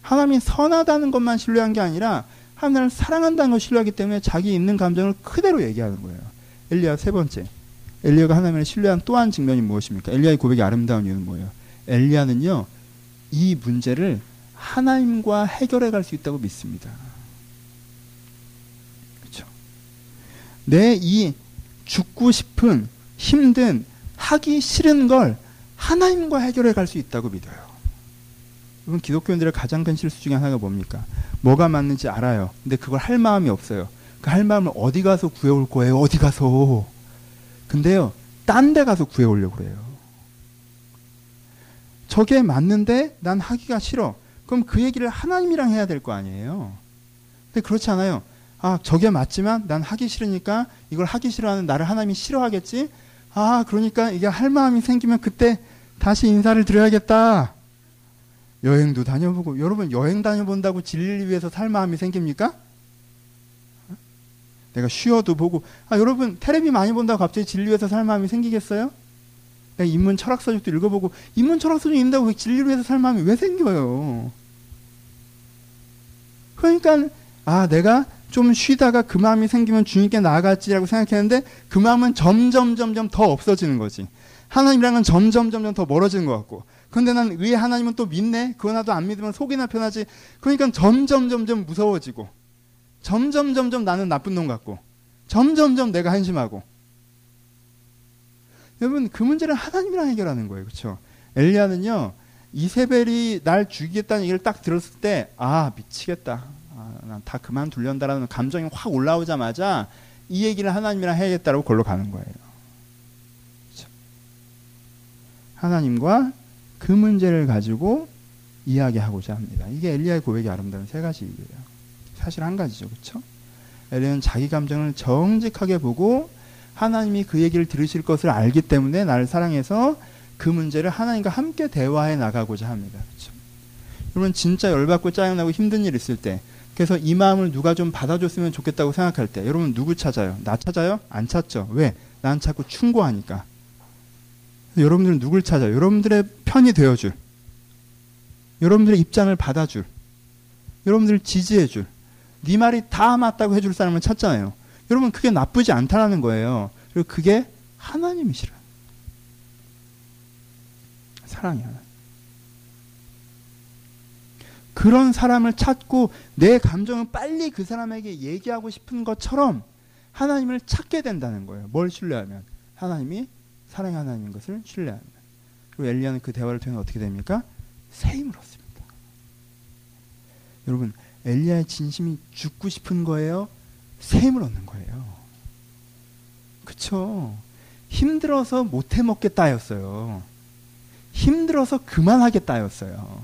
하나님이 선하다는 것만 신뢰한 게 아니라 하나님 나를 사랑한다는 걸 신뢰하기 때문에 자기 있는 감정을 그대로 얘기하는 거예요. 엘리야 세 번째. 엘리야가 하나님을 신뢰한 또한 측면이 무엇입니까? 엘리야의 고백이 아름다운 이유는 뭐예요? 엘리야는요. 이 문제를 하나님과 해결해 갈 수 있다고 믿습니다. 그렇죠? 내 이 죽고 싶은 힘든 하기 싫은 걸 하나님과 해결해 갈 수 있다고 믿어요. 여러분 기독교인들의 가장 큰 실수 중에 하나가 뭡니까? 뭐가 맞는지 알아요. 근데 그걸 할 마음이 없어요. 그 할 마음을 어디 가서 구해올 거예요? 어디 가서? 근데요, 딴 데 가서 구해오려고 그래요. 저게 맞는데 난 하기가 싫어. 그럼 그 얘기를 하나님이랑 해야 될 거 아니에요. 근데 그렇지 않아요. 아, 저게 맞지만 난 하기 싫으니까 이걸 하기 싫어하는 나를 하나님이 싫어하겠지? 아, 그러니까 이게 할 마음이 생기면 그때 다시 인사를 드려야겠다. 여행도 다녀보고 여러분 여행 다녀본다고 진리를 위해서 살 마음이 생깁니까? 내가 쉬어도 보고 아 여러분 테레비 많이 본다고 갑자기 진리 위해서 살 마음이 생기겠어요? 내가 인문 철학서적도 읽어보고 인문 철학서적 읽는다고 진리를 위해서 살 마음이 왜 생겨요? 그러니까 아 내가 좀 쉬다가 그 마음이 생기면 주님께 나아갔지라고 생각했는데 그 마음은 점점 점점 더 없어지는 거지. 하나님이랑은 점점 점점 더 멀어지는 것 같고 근데 난 왜 하나님은 또 믿네? 그거 나도 안 믿으면 속이나 편하지. 그러니까 점점 점점 무서워지고 점점 점점 나는 나쁜 놈 같고 점점 점 내가 한심하고 여러분 그 문제를 하나님이랑 해결하는 거예요. 그렇죠? 엘리야는요. 이세벨이 날 죽이겠다는 얘기를 딱 들었을 때 아 미치겠다. 아, 난다 그만 둘련다라는 감정이 확 올라오자마자 이 얘기를 하나님이랑 해야겠다라고 걸로 가는 거예요. 그렇죠? 하나님과 그 문제를 가지고 이야기하고자 합니다. 이게 엘리야의 고백이 아름다운 세 가지 이유예요. 사실 한 가지죠. 그렇죠? 엘리야는 자기 감정을 정직하게 보고 하나님이 그 얘기를 들으실 것을 알기 때문에 나를 사랑해서 그 문제를 하나님과 함께 대화해 나가고자 합니다. 그렇죠? 여러분 진짜 열받고 짜증나고 힘든 일 있을 때 그래서 이 마음을 누가 좀 받아줬으면 좋겠다고 생각할 때 여러분 누구 찾아요? 나 찾아요? 안 찾죠. 왜? 난 자꾸 충고하니까. 여러분들은 누굴 찾아요? 여러분들의 편이 되어줄. 여러분들의 입장을 받아줄. 여러분들을 지지해줄. 네 말이 다 맞다고 해줄 사람을 찾잖아요. 여러분 그게 나쁘지 않다라는 거예요. 그리고 그게 하나님이시라. 사랑이 하나. 그런 사람을 찾고 내 감정을 빨리 그 사람에게 얘기하고 싶은 것처럼 하나님을 찾게 된다는 거예요. 뭘 신뢰하면 하나님이 사랑의 하나님인 것을 신뢰합니다. 그리고 엘리야는 그 대화를 통해 어떻게 됩니까? 새 힘을 얻습니다. 여러분, 엘리야의 진심이 죽고 싶은 거예요? 새 힘을 얻는 거예요. 그쵸? 힘들어서 못해 먹겠다였어요. 힘들어서 그만하겠다였어요.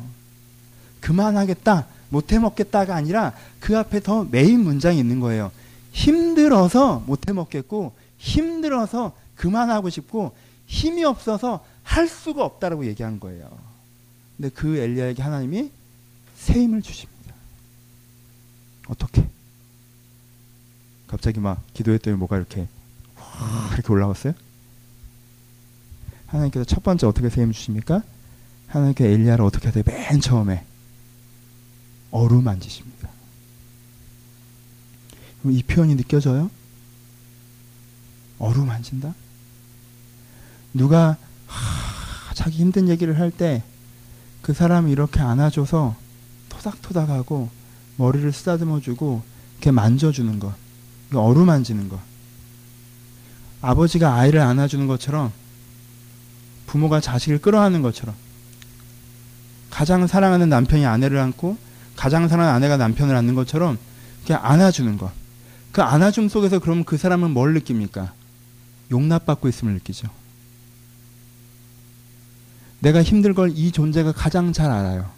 그만하겠다, 못해 먹겠다가 아니라 그 앞에 더 메인 문장이 있는 거예요. 힘들어서 못해 먹겠고, 힘들어서 그만하고 싶고 힘이 없어서 할 수가 없다라고 얘기한 거예요. 근데 그 엘리야에게 하나님이 새 힘을 주십니다. 어떻게? 갑자기 막 기도했더니 뭐가 이렇게 이렇게 올라왔어요? 하나님께서 첫 번째 어떻게 새힘 주십니까? 하나님께 엘리야를 어떻게 하세요? 맨 처음에 어루만지십니다. 이 표현이 느껴져요? 어루만진다? 누가 하, 자기 힘든 얘기를 할 때 그 사람이 이렇게 안아줘서 토닥토닥하고 머리를 쓰다듬어주고 이렇게 만져주는 것, 어루만지는 것. 아버지가 아이를 안아주는 것처럼 부모가 자식을 끌어안는 것처럼 가장 사랑하는 남편이 아내를 안고 가장 사랑하는 아내가 남편을 안는 것처럼 이렇게 안아주는 것. 그 안아줌 속에서 그럼 그 사람은 뭘 느낍니까? 용납받고 있음을 느끼죠. 내가 힘들 걸 이 존재가 가장 잘 알아요.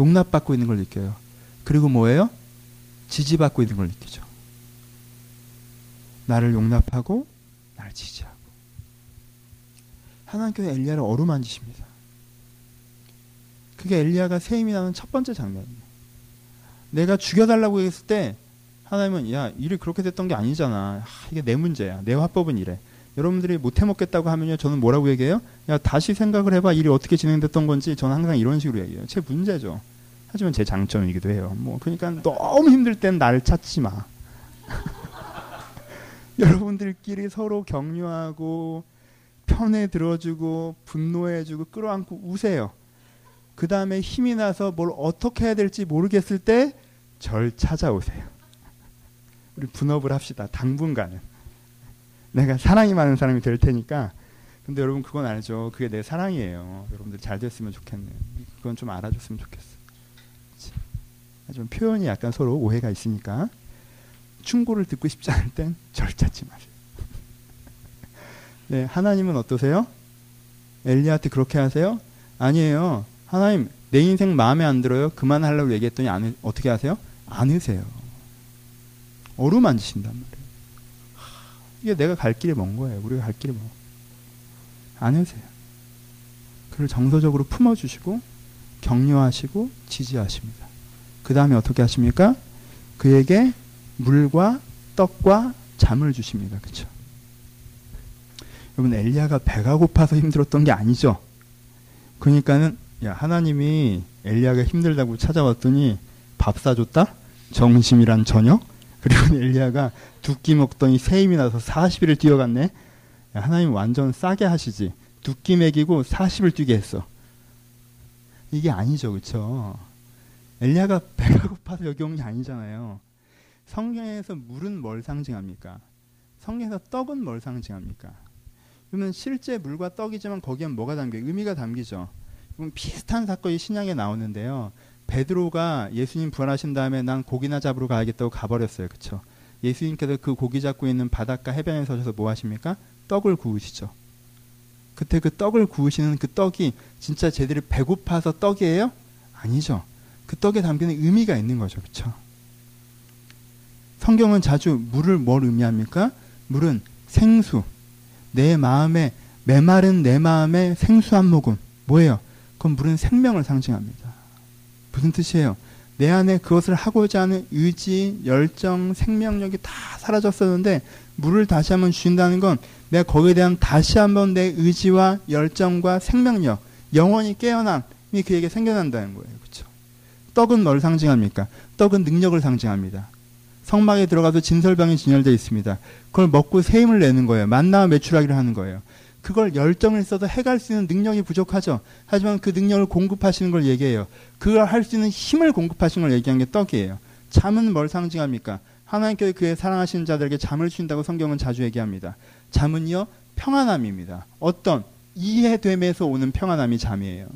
용납받고 있는 걸 느껴요. 그리고 뭐예요? 지지받고 있는 걸 느끼죠. 나를 용납하고 나를 지지하고. 하나님께서 엘리야를 어루만지십니다. 그게 엘리야가 새 힘이 나는 첫 번째 장면이에요. 내가 죽여달라고 했을 때 하나님은 야 일이 그렇게 됐던 게 아니잖아. 하, 이게 내 문제야. 내 화법은 이래. 여러분들이 못 해 먹겠다고 하면요, 저는 뭐라고 얘기해요? 야, 다시 생각을 해봐. 일이 어떻게 진행됐던 건지 저는 항상 이런 식으로 얘기해요. 제 문제죠. 하지만 제 장점이기도 해요. 뭐, 그러니까 너무 힘들 땐 나를 찾지 마. 여러분들끼리 서로 격려하고, 편에 들어주고, 분노해주고, 끌어안고 우세요. 그 다음에 힘이 나서 뭘 어떻게 해야 될지 모르겠을 때, 절 찾아오세요. 우리 분업을 합시다. 당분간은. 내가 사랑이 많은 사람이 될 테니까 근데 여러분 그건 알죠. 그게 내 사랑이에요. 여러분들 잘 됐으면 좋겠네. 그건 좀 알아줬으면 좋겠어. 하지만 표현이 약간 서로 오해가 있으니까 충고를 듣고 싶지 않을 땐 절잡지 마세요. 네, 하나님은 어떠세요? 엘리야한테 그렇게 하세요? 아니에요. 하나님 내 인생 마음에 안 들어요. 그만하려고 얘기했더니 안, 어떻게 하세요? 안으세요. 어루만지신단 말이에요. 이게 내가 갈 길이 먼 거예요. 우리가 갈 길이 먼. 안으세요. 그를 정서적으로 품어주시고 격려하시고 지지하십니다. 그 다음에 어떻게 하십니까? 그에게 물과 떡과 잠을 주십니다. 그렇죠? 여러분 엘리야가 배가 고파서 힘들었던 게 아니죠. 그러니까는 야 하나님이 엘리야가 힘들다고 찾아왔더니 밥 사줬다? 정심이란 저녁? 그리고 엘리야가 두 끼 먹더니 새 힘이 나서 40일을 뛰어갔네. 야, 하나님 완전 싸게 하시지. 두 끼 먹이고 40을 뛰게 했어. 이게 아니죠, 그렇죠? 엘리야가 배가 고파서 여기 온 게 아니잖아요. 성경에서 물은 뭘 상징합니까? 성경에서 떡은 뭘 상징합니까? 그러면 실제 물과 떡이지만 거기엔 뭐가 담겨? 의미가 담기죠. 그럼 비슷한 사건이 신약에 나오는데요. 베드로가 예수님 부활하신 다음에 난 고기나 잡으러 가야겠다고 가버렸어요. 그렇죠? 예수님께서 그 고기 잡고 있는 바닷가 해변에 서셔서 뭐 하십니까? 떡을 구우시죠. 그때 그 떡을 구우시는 그 떡이 진짜 제대로 배고파서 떡이에요? 아니죠. 그 떡에 담기는 의미가 있는 거죠. 그렇죠? 성경은 자주 물을 뭘 의미합니까? 물은 생수. 내 마음에 메마른 내 마음에 생수 한 모금. 뭐예요? 그건 물은 생명을 상징합니다. 무슨 뜻이에요? 내 안에 그것을 하고자 하는 의지, 열정, 생명력이 다 사라졌었는데 물을 다시 한번 주신다는 건 내가 거기에 대한 다시 한번 내 의지와 열정과 생명력, 영원히 깨어남이 그에게 생겨난다는 거예요. 그렇죠? 떡은 뭘 상징합니까? 떡은 능력을 상징합니다. 성막에 들어가서 진설병이 진열되어 있습니다. 그걸 먹고 새 힘을 내는 거예요. 만나와 매출하기를 하는 거예요. 그걸 열정을 써서 해갈 수 있는 능력이 부족하죠. 하지만 그 능력을 공급하시는 걸 얘기해요. 그걸 할 수 있는 힘을 공급하시는 걸 얘기한 게 떡이에요. 잠은 뭘 상징합니까? 하나님께서 그의 사랑하시는 자들에게 잠을 주신다고 성경은 자주 얘기합니다. 잠은요, 평안함입니다. 어떤 이해됨에서 오는 평안함이 잠이에요.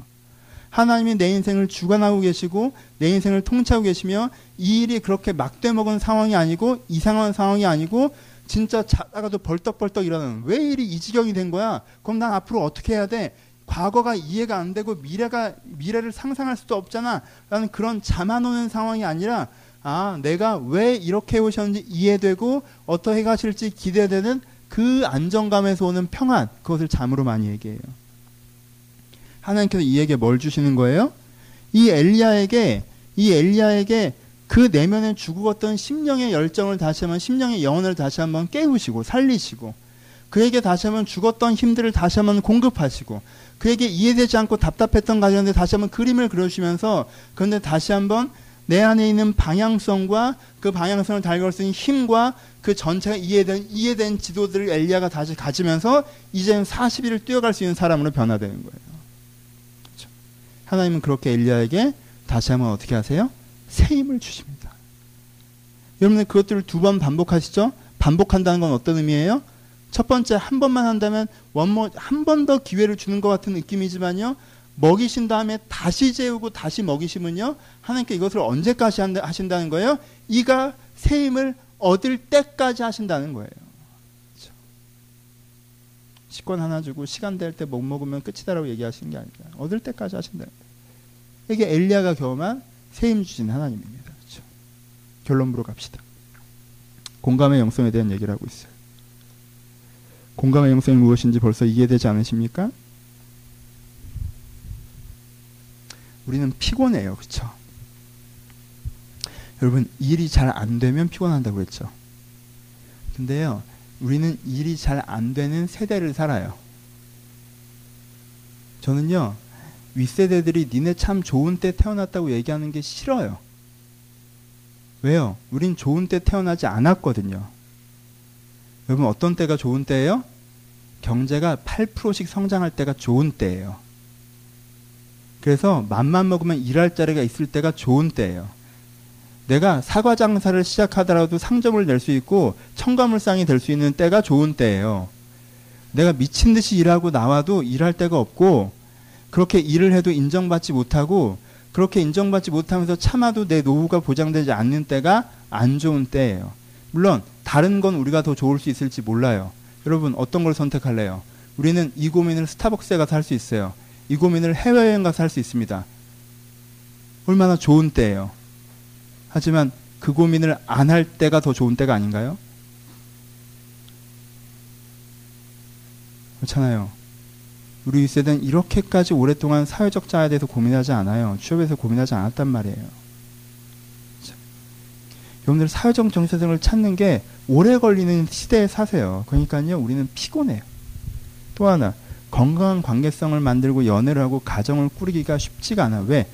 하나님이 내 인생을 주관하고 계시고 내 인생을 통치하고 계시며 이 일이 그렇게 막대 먹은 상황이 아니고 이상한 상황이 아니고 진짜 자다가도 벌떡벌떡 일어나는 왜 일이 이 지경이 된 거야? 그럼 난 앞으로 어떻게 해야 돼? 과거가 이해가 안 되고 미래가 미래를 상상할 수도 없잖아. 라는 그런 잠안 오는 상황이 아니라 아, 내가 왜 이렇게 오셨는지 이해되고 어떻게 가실지 기대되는 그 안정감에서 오는 평안. 그것을 잠으로 많이 얘기해요. 하나님께서 이에게 뭘 주시는 거예요? 이 엘리야에게 이 엘리야에게 그 내면에 죽었던 심령의 열정을 다시 한번 심령의 영혼을 다시 한번 깨우시고 살리시고 그에게 다시 한번 죽었던 힘들을 다시 한번 공급하시고 그에게 이해되지 않고 답답했던 가정에 다시 한번 그림을 그려주시면서 그런데 다시 한번 내 안에 있는 방향성과 그 방향성을 달걸 수 있는 힘과 그 전체가 이해된 이해된 지도들을 엘리야가 다시 가지면서 이제는 40일을 뛰어갈 수 있는 사람으로 변화되는 거예요. 하나님은 그렇게 엘리야에게 다시 한번 어떻게 하세요? 새 힘을 주십니다. 여러분들 그것들을 두 번 반복하시죠? 반복한다는 건 어떤 의미예요? 첫 번째 한 번만 한다면 원모 한 번 더 기회를 주는 것 같은 느낌이지만요. 먹이신 다음에 다시 재우고 다시 먹이시면요. 하나님께 이것을 언제까지 하신다는 거예요? 이가 새 힘을 얻을 때까지 하신다는 거예요. 식권 하나 주고 시간 될 때 못 먹으면 끝이다라고 얘기하시는 게 아니라 얻을 때까지 하신다는 거예요. 이게 엘리야가 경험한 세임 주신 하나님입니다. 그렇죠? 결론부로 갑시다. 공감의 영성에 대한 얘기를 하고 있어요. 공감의 영성이 무엇인지 벌써 이해되지 않으십니까? 우리는 피곤해요. 그렇죠? 여러분 일이 잘 안 되면 피곤한다고 했죠. 근데요. 우리는 일이 잘 안 되는 세대를 살아요. 저는요. 윗세대들이 니네 참 좋은 때 태어났다고 얘기하는 게 싫어요. 왜요? 우린 좋은 때 태어나지 않았거든요. 여러분 어떤 때가 좋은 때예요? 경제가 8%씩 성장할 때가 좋은 때예요. 그래서 맘만 먹으면 일할 자리가 있을 때가 좋은 때예요. 내가 사과 장사를 시작하더라도 상점을 낼 수 있고 청가물상이 될 수 있는 때가 좋은 때예요. 내가 미친 듯이 일하고 나와도 일할 데가 없고 그렇게 일을 해도 인정받지 못하고 그렇게 인정받지 못하면서 참아도 내 노후가 보장되지 않는 때가 안 좋은 때예요. 물론 다른 건 우리가 더 좋을 수 있을지 몰라요. 여러분 어떤 걸 선택할래요? 우리는 이 고민을 스타벅스에 가서 할 수 있어요. 이 고민을 해외여행 가서 할 수 있습니다. 얼마나 좋은 때예요. 하지만 그 고민을 안 할 때가 더 좋은 때가 아닌가요? 그렇잖아요. 우리 세대는 이렇게까지 오랫동안 사회적 자에 대해서 고민하지 않아요. 취업에서 고민하지 않았단 말이에요. 여러분들 사회적 정체성을 찾는 게 오래 걸리는 시대에 사세요. 그러니까요, 우리는 피곤해요. 또 하나, 건강한 관계성을 만들고 연애를 하고 가정을 꾸리기가 쉽지가 않아. 왜?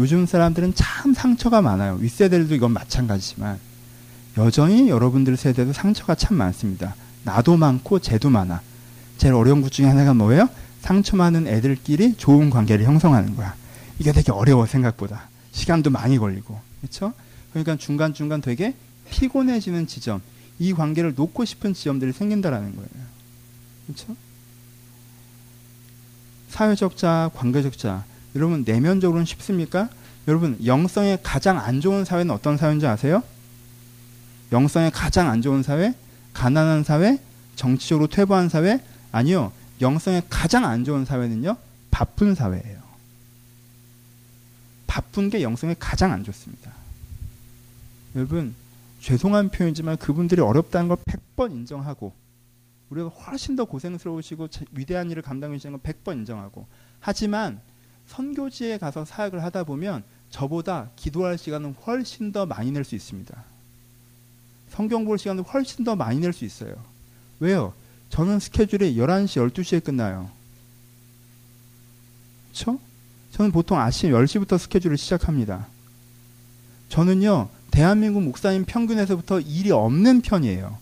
요즘 사람들은 참 상처가 많아요. 윗세대들도 이건 마찬가지지만 여전히 여러분들 세대도 상처가 참 많습니다. 나도 많고 쟤도 많아. 제일 어려운 것 중에 하나가 뭐예요? 상처 많은 애들끼리 좋은 관계를 형성하는 거야. 이게 되게 어려워 생각보다. 시간도 많이 걸리고. 그렇죠? 그러니까 중간중간 되게 피곤해지는 지점, 이 관계를 놓고 싶은 지점들이 생긴다라는 거예요. 그렇죠? 사회적 자, 관계적 자. 여러분 내면적으로는 쉽습니까? 여러분 영성에 가장 안 좋은 사회는 어떤 사회인지 아세요? 영성에 가장 안 좋은 사회? 가난한 사회? 정치적으로 퇴보한 사회? 아니요. 영성에 가장 안 좋은 사회는요. 바쁜 사회예요. 바쁜 게 영성에 가장 안 좋습니다. 여러분 죄송한 표현이지만 그분들이 어렵다는 걸 100번 인정하고 우리가 훨씬 더 고생스러우시고 위대한 일을 감당해 주시는 걸 100번 인정하고 하지만 선교지에 가서 사역을 하다 보면 저보다 기도할 시간은 훨씬 더 많이 낼 수 있습니다. 성경 볼 시간은 훨씬 더 많이 낼 수 있어요. 왜요? 저는 스케줄이 11시, 12시에 끝나요. 그렇죠? 저는 보통 아침 10시부터 스케줄을 시작합니다. 저는요. 대한민국 목사님 평균에서부터 일이 없는 편이에요.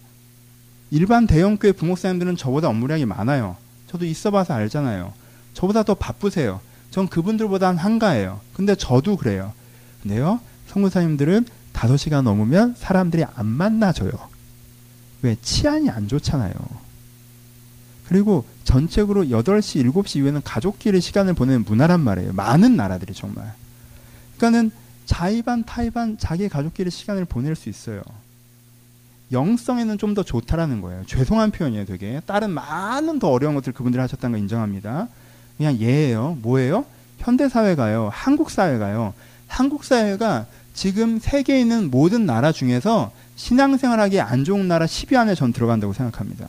일반 대형교회 부목사님들은 저보다 업무량이 많아요. 저도 있어봐서 알잖아요. 저보다 더 바쁘세요. 전 그분들보다 한가해요. 근데 저도 그래요. 근데요, 성무사님들은 5시간 넘으면 사람들이 안 만나줘요. 왜? 치안이 안 좋잖아요. 그리고 전체적으로 8시, 7시 이후에는 가족끼리 시간을 보내는 문화란 말이에요. 많은 나라들이 정말. 그러니까는 자의반, 타의반 자기 가족끼리 시간을 보낼 수 있어요. 영성에는 좀 더 좋다라는 거예요. 죄송한 표현이에요, 되게. 다른 많은 더 어려운 것들 그분들이 하셨다는 걸 인정합니다. 그냥 예예요. 뭐예요? 현대 사회가요. 한국 사회가요. 한국 사회가 지금 세계에 있는 모든 나라 중에서 신앙생활하기 안 좋은 나라 10위 안에 전 들어간다고 생각합니다.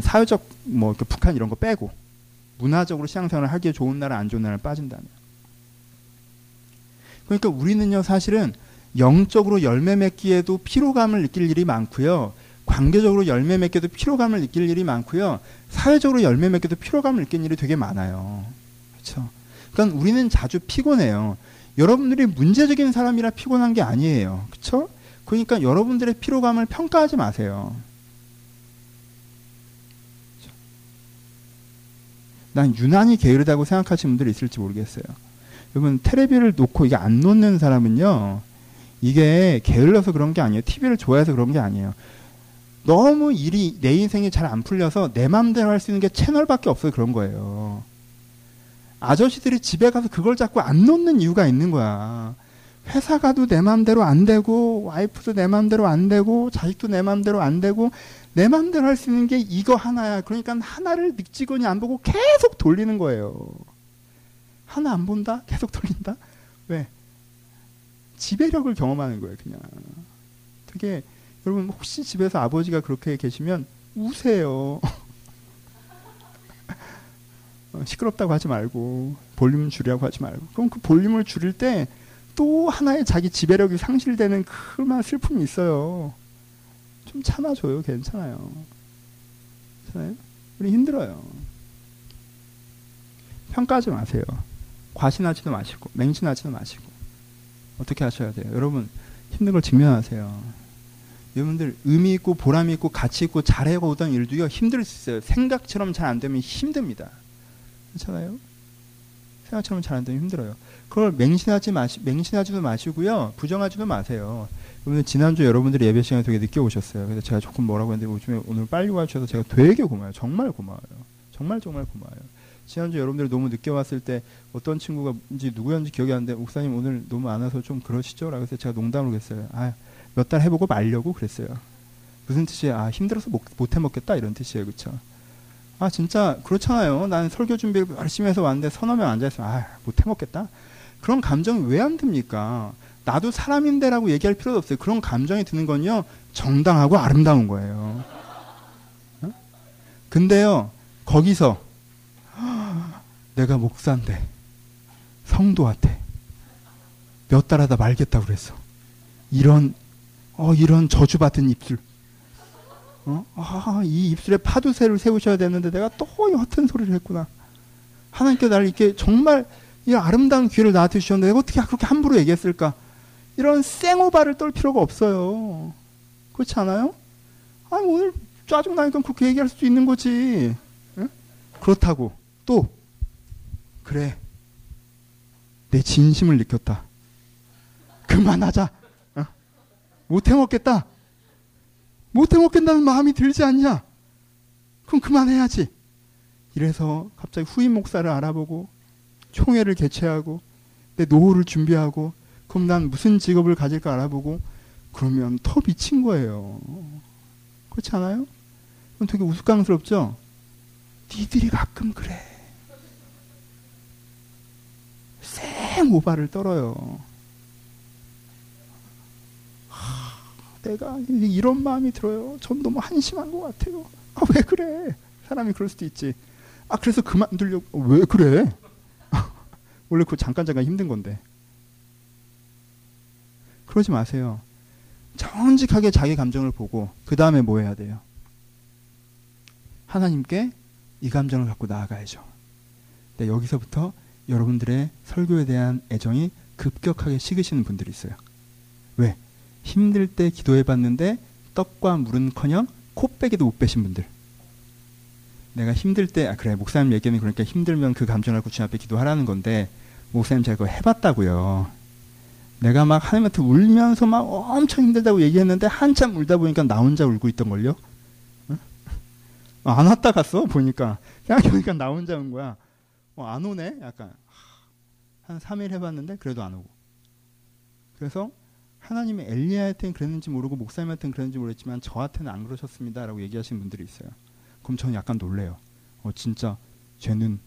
사회적 뭐 북한 이런 거 빼고 문화적으로 신앙생활을 하기에 좋은 나라 안 좋은 나라를 빠진다면. 그러니까 우리는요 사실은 영적으로 열매 맺기에도 피로감을 느낄 일이 많고요. 관계적으로 열매 맺게도 피로감을 느낄 일이 많고요. 사회적으로 열매 맺게도 피로감을 느끼는 일이 되게 많아요. 그렇죠? 그러니까 우리는 자주 피곤해요. 여러분들이 문제적인 사람이라 피곤한 게 아니에요. 그렇죠? 그러니까 여러분들의 피로감을 평가하지 마세요. 난 유난히 게으르다고 생각하시는 분들이 있을지 모르겠어요. 여러분 테레비를 놓고 이게 안 놓는 사람은요. 이게 게을러서 그런 게 아니에요. TV를 좋아해서 그런 게 아니에요. 너무 일이 내 인생이 잘 안 풀려서 내 마음대로 할 수 있는 게 채널밖에 없어요. 그런 거예요. 아저씨들이 집에 가서 그걸 자꾸 안 놓는 이유가 있는 거야. 회사 가도 내 마음대로 안 되고 와이프도 내 마음대로 안 되고 자식도 내 마음대로 안 되고 내 마음대로 할 수 있는 게 이거 하나야. 그러니까 하나를 늙지거니 안 보고 계속 돌리는 거예요. 하나 안 본다? 계속 돌린다? 왜? 지배력을 경험하는 거예요, 그냥. 되게 여러분 혹시 집에서 아버지가 그렇게 계시면 우세요. 어, 시끄럽다고 하지 말고 볼륨 줄이라고 하지 말고 그럼 그 볼륨을 줄일 때 또 하나의 자기 지배력이 상실되는 그만 슬픔이 있어요. 좀 참아줘요. 괜찮아요. 괜찮아요? 우리 힘들어요. 평가하지 마세요. 과신하지도 마시고 맹신하지도 마시고 어떻게 하셔야 돼요? 여러분 힘든 걸 직면하세요. 여러분들 의미 있고 보람 있고 가치 있고 잘해고 오던 일도요 힘들 수 있어요. 생각처럼 잘 안 되면 힘듭니다. 그렇잖아요. 생각처럼 잘 안 되면 힘들어요. 그걸 맹신하지 마시 맹신하지도 마시고요 부정하지도 마세요. 오늘 지난주 여러분들이 예배 시간에 되게 늦게 오셨어요. 그래서 제가 조금 뭐라고 했는데 요즘에 오늘 빨리 와주셔서 제가 되게 고마워요. 정말 고마워요. 정말 정말 고마워요. 지난주 여러분들이 너무 늦게 왔을 때 어떤 친구가 누구였는지 기억이 안 나는데 목사님 오늘 너무 안 와서 좀 그러시죠? 라고 해서 제가 농담으로 그랬어요. 아, 몇 달 해보고 말려고 그랬어요. 무슨 뜻이에요? 아, 힘들어서 못, 못 해먹겠다 이런 뜻이에요. 그쵸? 아, 진짜 그렇잖아요. 나는 설교 준비 열심히 해서 왔는데 서너 명 앉아있으면 아, 못 해먹겠다. 그런 감정이 왜 안 듭니까? 나도 사람인데라고 얘기할 필요도 없어요. 그런 감정이 드는 건요, 정당하고 아름다운 거예요. 어? 근데요, 거기서 내가 목사인데 성도한테 몇 달 하다 말겠다고 그랬어. 이런 어 이런 저주받은 입술. 어? 아, 이 입술에 파도새를 세우셔야 되는데 내가 또 허튼 소리를 했구나. 하나님께 나를 이렇게 정말 이 아름다운 기회를 나한테 주셨는데 내가 어떻게 그렇게 함부로 얘기했을까? 이런 생오바를 떨 필요가 없어요. 그렇지 않아요? 아니 오늘 짜증나니까 그렇게 얘기할 수도 있는 거지. 응? 그렇다고 또 그래 내 진심을 느꼈다. 그만하자. 어? 못해 먹겠다. 못해 먹겠다는 마음이 들지 않냐? 그럼 그만해야지. 이래서 갑자기 후임 목사를 알아보고 총회를 개최하고 내 노후를 준비하고 그럼 난 무슨 직업을 가질까 알아보고 그러면 더 미친 거예요. 그렇지 않아요? 그럼 되게 우스꽝스럽죠? 니들이 가끔 그래. 생 오바를 떨어요. 내가 이런 마음이 들어요. 전 너무 한심한 것 같아요. 아, 왜 그래? 사람이 그럴 수도 있지. 아, 그래서 그만두려고. 어, 왜 그래? 원래 그 잠깐 잠깐 힘든 건데. 그러지 마세요. 정직하게 자기 감정을 보고 그 다음에 뭐 해야 돼요? 하나님께 이 감정을 갖고 나아가야죠. 네, 여기서부터 여러분들의 설교에 대한 애정이 급격하게 식으시는 분들이 있어요. 왜? 힘들 때 기도해 봤는데 떡과 물은커녕 코빼기도 못 빼신 분들. 내가 힘들 때, 아, 그래, 목사님 얘기는 그러니까 힘들면 그 감정을 주님 앞에 기도하라는 건데, 목사님 제가 그거 해봤다고요. 내가 막 하나님한테 울면서 막 엄청 힘들다고 얘기했는데 한참 울다 보니까 나 혼자 울고 있던걸요? 어? 안 왔다 갔어, 보니까. 생각해보니까 나 혼자 온 거야. 어, 안 오네? 약간. 한 3일 해봤는데 그래도 안 오고. 그래서 하나님이 엘리야한테는 그랬는지 모르고 목사님한테는 그랬는지 모르겠지만 저한테는 안 그러셨습니다. 라고 얘기하시는 분들이 있어요. 그럼 저는 약간 놀래요. 어, 진짜 쟤는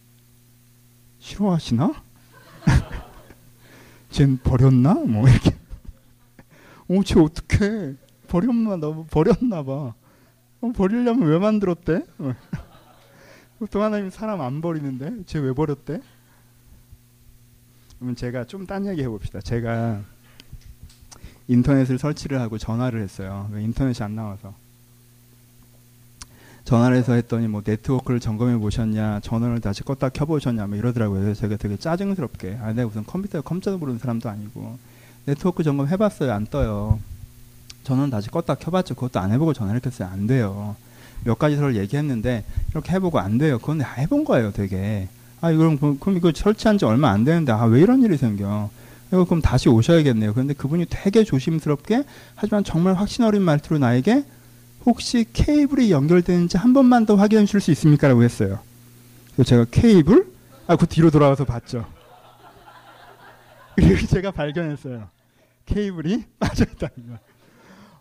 싫어하시나? 쟤는 버렸나? 뭐 이렇게. 어, 쟤 어떡해. 버렸나, 너 버렸나 봐. 어, 버리려면 왜 만들었대? 어. 보통 하나님 사람 안 버리는데 쟤 왜 버렸대? 그러면 제가 좀 딴 얘기 해봅시다. 제가 인터넷을 설치를 하고 전화를 했어요. 인터넷이 안 나와서. 전화를 해서 했더니 뭐 네트워크를 점검해 보셨냐, 전원을 다시 껐다 켜보셨냐, 뭐 이러더라고요. 그래서 제가 되게 짜증스럽게, 아, 내가 무슨 컴퓨터, 컴퓨터 모르는 사람도 아니고, 네트워크 점검 해봤어요. 안 떠요. 전원 다시 껐다 켜봤죠. 그것도 안 해보고 전화를 켰어요. 안 돼요. 몇 가지 서를 얘기했는데, 이렇게 해보고 안 돼요. 그건 다 해본 거예요, 되게. 아, 그럼, 그럼 이거 설치한 지 얼마 안 되는데, 아, 왜 이런 일이 생겨? 그럼 다시 오셔야겠네요. 그런데 그분이 되게 조심스럽게, 하지만 정말 확신 어린 말투로 나에게, 혹시 케이블이 연결되는지 한 번만 더 확인해 줄수 있습니까? 라고 했어요. 그래서 제가 케이블? 아, 그 뒤로 돌아와서 봤죠. 그리고 제가 발견했어요. 케이블이 빠져있다는 거.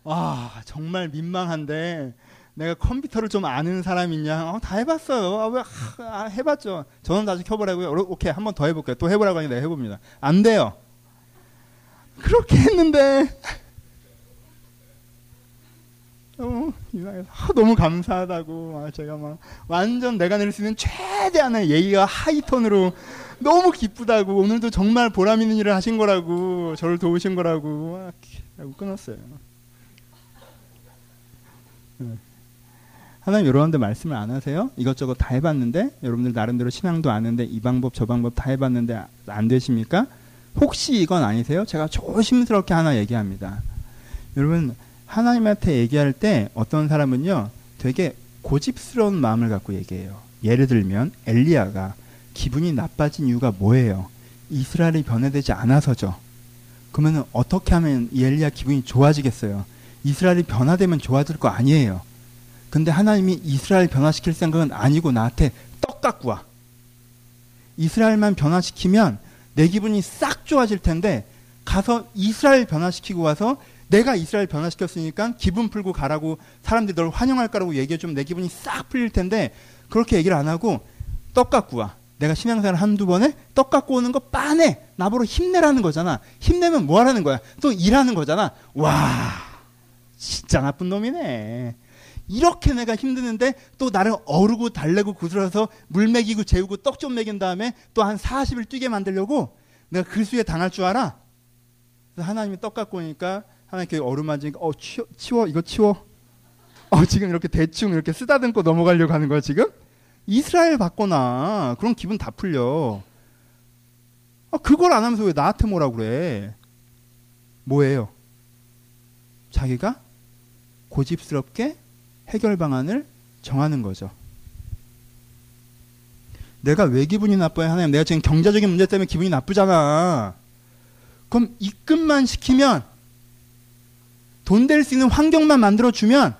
와, 정말 민망한데, 내가 컴퓨터를 좀 아는 사람이냐? 어, 다 해봤어요. 아, 왜, 아, 해봤죠. 저는 다시 켜보라고요. 오케이, 한 번 더 해볼게요. 또 해보라고 하니까 해봅니다. 안 돼요. 그렇게 했는데, 어, 아, 너무 감사하다고 아, 제가 막 완전 내가 낼 수 있는 최대한의 예의가 하이톤으로 너무 기쁘다고 오늘도 정말 보람 있는 일을 하신 거라고 저를 도우신 거라고 막 하고 끊었어요. 네. 하나님 여러분들 말씀을 안 하세요? 이것저것 다 해봤는데 여러분들 나름대로 신앙도 아는데 이 방법 저 방법 다 해봤는데 안 되십니까? 혹시 이건 아니세요? 제가 조심스럽게 하나 얘기합니다. 여러분 하나님한테 얘기할 때 어떤 사람은요 되게 고집스러운 마음을 갖고 얘기해요. 예를 들면 엘리야가 기분이 나빠진 이유가 뭐예요? 이스라엘이 변해되지 않아서죠. 그러면 어떻게 하면 이 엘리야 기분이 좋아지겠어요? 이스라엘이 변화되면 좋아질 거 아니에요. 근데 하나님이 이스라엘 변화시킬 생각은 아니고 나한테 떡 갖고 와. 이스라엘만 변화시키면 내 기분이 싹 좋아질 텐데 가서 이스라엘 변화시키고 와서 내가 이스라엘 변화시켰으니까 기분 풀고 가라고 사람들이 널 환영할 거라고 얘기해 주면 내 기분이 싹 풀릴 텐데 그렇게 얘기를 안 하고 떡 갖고 와. 내가 신앙생활 한두 번에 떡 갖고 오는 거 빤해. 나보러 힘내라는 거잖아. 힘내면 뭐 하라는 거야? 또 일하는 거잖아. 와, 진짜 나쁜 놈이네. 이렇게 내가 힘드는데 또 나를 어르고 달래고 구슬어서 물 먹이고 재우고 떡 좀 먹인 다음에 또 한 40일 뛰게 만들려고 내가 글수에 당할 줄 알아? 그래서 하나님이 떡 갖고 오니까 하나님께 어루만지니까 어 치워, 치워 이거 치워 어 지금 이렇게 대충 이렇게 쓰다듬고 넘어가려고 하는 거야 지금? 이스라엘 받거나 그런 기분 다 풀려 아, 그걸 안 하면서 왜 나한테 뭐라 그래 뭐예요? 자기가 고집스럽게 해결 방안을 정하는 거죠. 내가 왜 기분이 나빠요? 하나님, 내가 지금 경제적인 문제 때문에 기분이 나쁘잖아. 그럼 입금만 시키면 돈 될 수 있는 환경만 만들어주면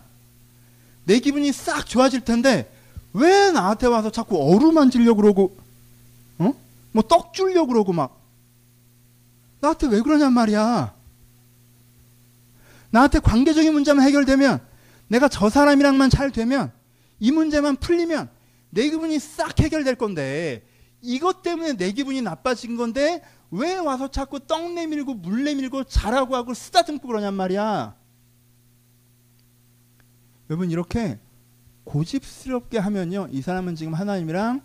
내 기분이 싹 좋아질 텐데 왜 나한테 와서 자꾸 어루만지려고 그러고 어? 뭐떡 주려고 그러고 막 나한테 왜 그러냔 말이야. 나한테 관계적인 문제만 해결되면 내가 저 사람이랑만 잘 되면 이 문제만 풀리면 내 기분이 싹 해결될 건데 이것 때문에 내 기분이 나빠진 건데 왜 와서 자꾸 떡 내밀고 물 내밀고 자라고 하고 쓰다듬고 그러냔 말이야. 여러분 이렇게 고집스럽게 하면요. 이 사람은 지금 하나님이랑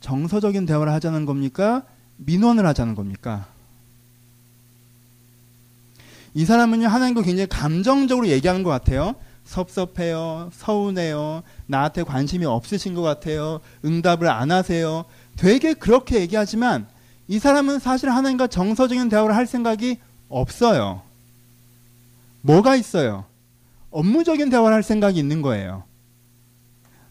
정서적인 대화를 하자는 겁니까? 민원을 하자는 겁니까? 이 사람은요, 하나님과 굉장히 감정적으로 얘기하는 것 같아요. 섭섭해요. 서운해요. 나한테 관심이 없으신 것 같아요. 응답을 안 하세요. 되게 그렇게 얘기하지만 이 사람은 사실 하나님과 정서적인 대화를 할 생각이 없어요. 뭐가 있어요? 업무적인 대화를 할 생각이 있는 거예요.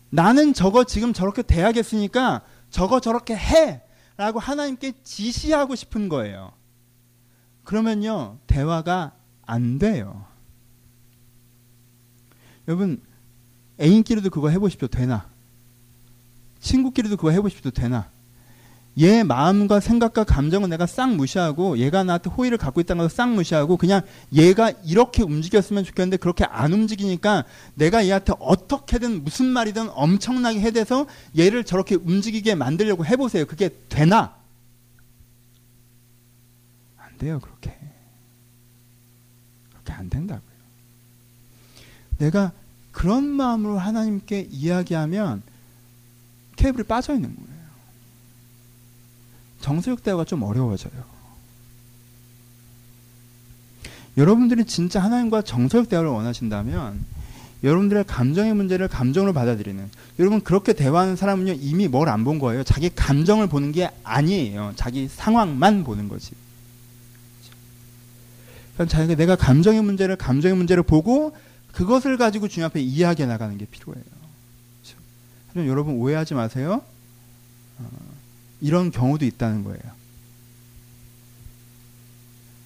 나는 저거 지금 저렇게 돼야겠으니까 저거 저렇게 해! 라고 하나님께 지시하고 싶은 거예요. 그러면요, 대화가 안 돼요. 여러분 애인끼리도 그거 해보십시오. 되나? 친구끼리도 그거 해보십시오. 되나? 얘 마음과 생각과 감정은 내가 싹 무시하고 얘가 나한테 호의를 갖고 있다는 걸싹 무시하고 그냥 얘가 이렇게 움직였으면 좋겠는데 그렇게 안 움직이니까 내가 얘한테 어떻게든 무슨 말이든 엄청나게 해대서 얘를 저렇게 움직이게 만들려고 해보세요. 그게 되나? 안 돼요. 그렇게. 그렇게 안 된다고요. 내가 그런 마음으로 하나님께 이야기하면 케이블이 빠져 있는 거예요. 정서적 대화가 좀 어려워져요. 여러분들이 진짜 하나님과 정서적 대화를 원하신다면 여러분들의 감정의 문제를 감정으로 받아들이는 여러분 그렇게 대화하는 사람은요 이미 뭘 안 본 거예요. 자기 감정을 보는 게 아니에요. 자기 상황만 보는 거지. 그러니까 자기가 내가 감정의 문제를 감정의 문제를 보고 그것을 가지고 주님 앞에 이야기해 나가는 게 필요해요. 그렇죠? 여러분 오해하지 마세요. 어, 이런 경우도 있다는 거예요.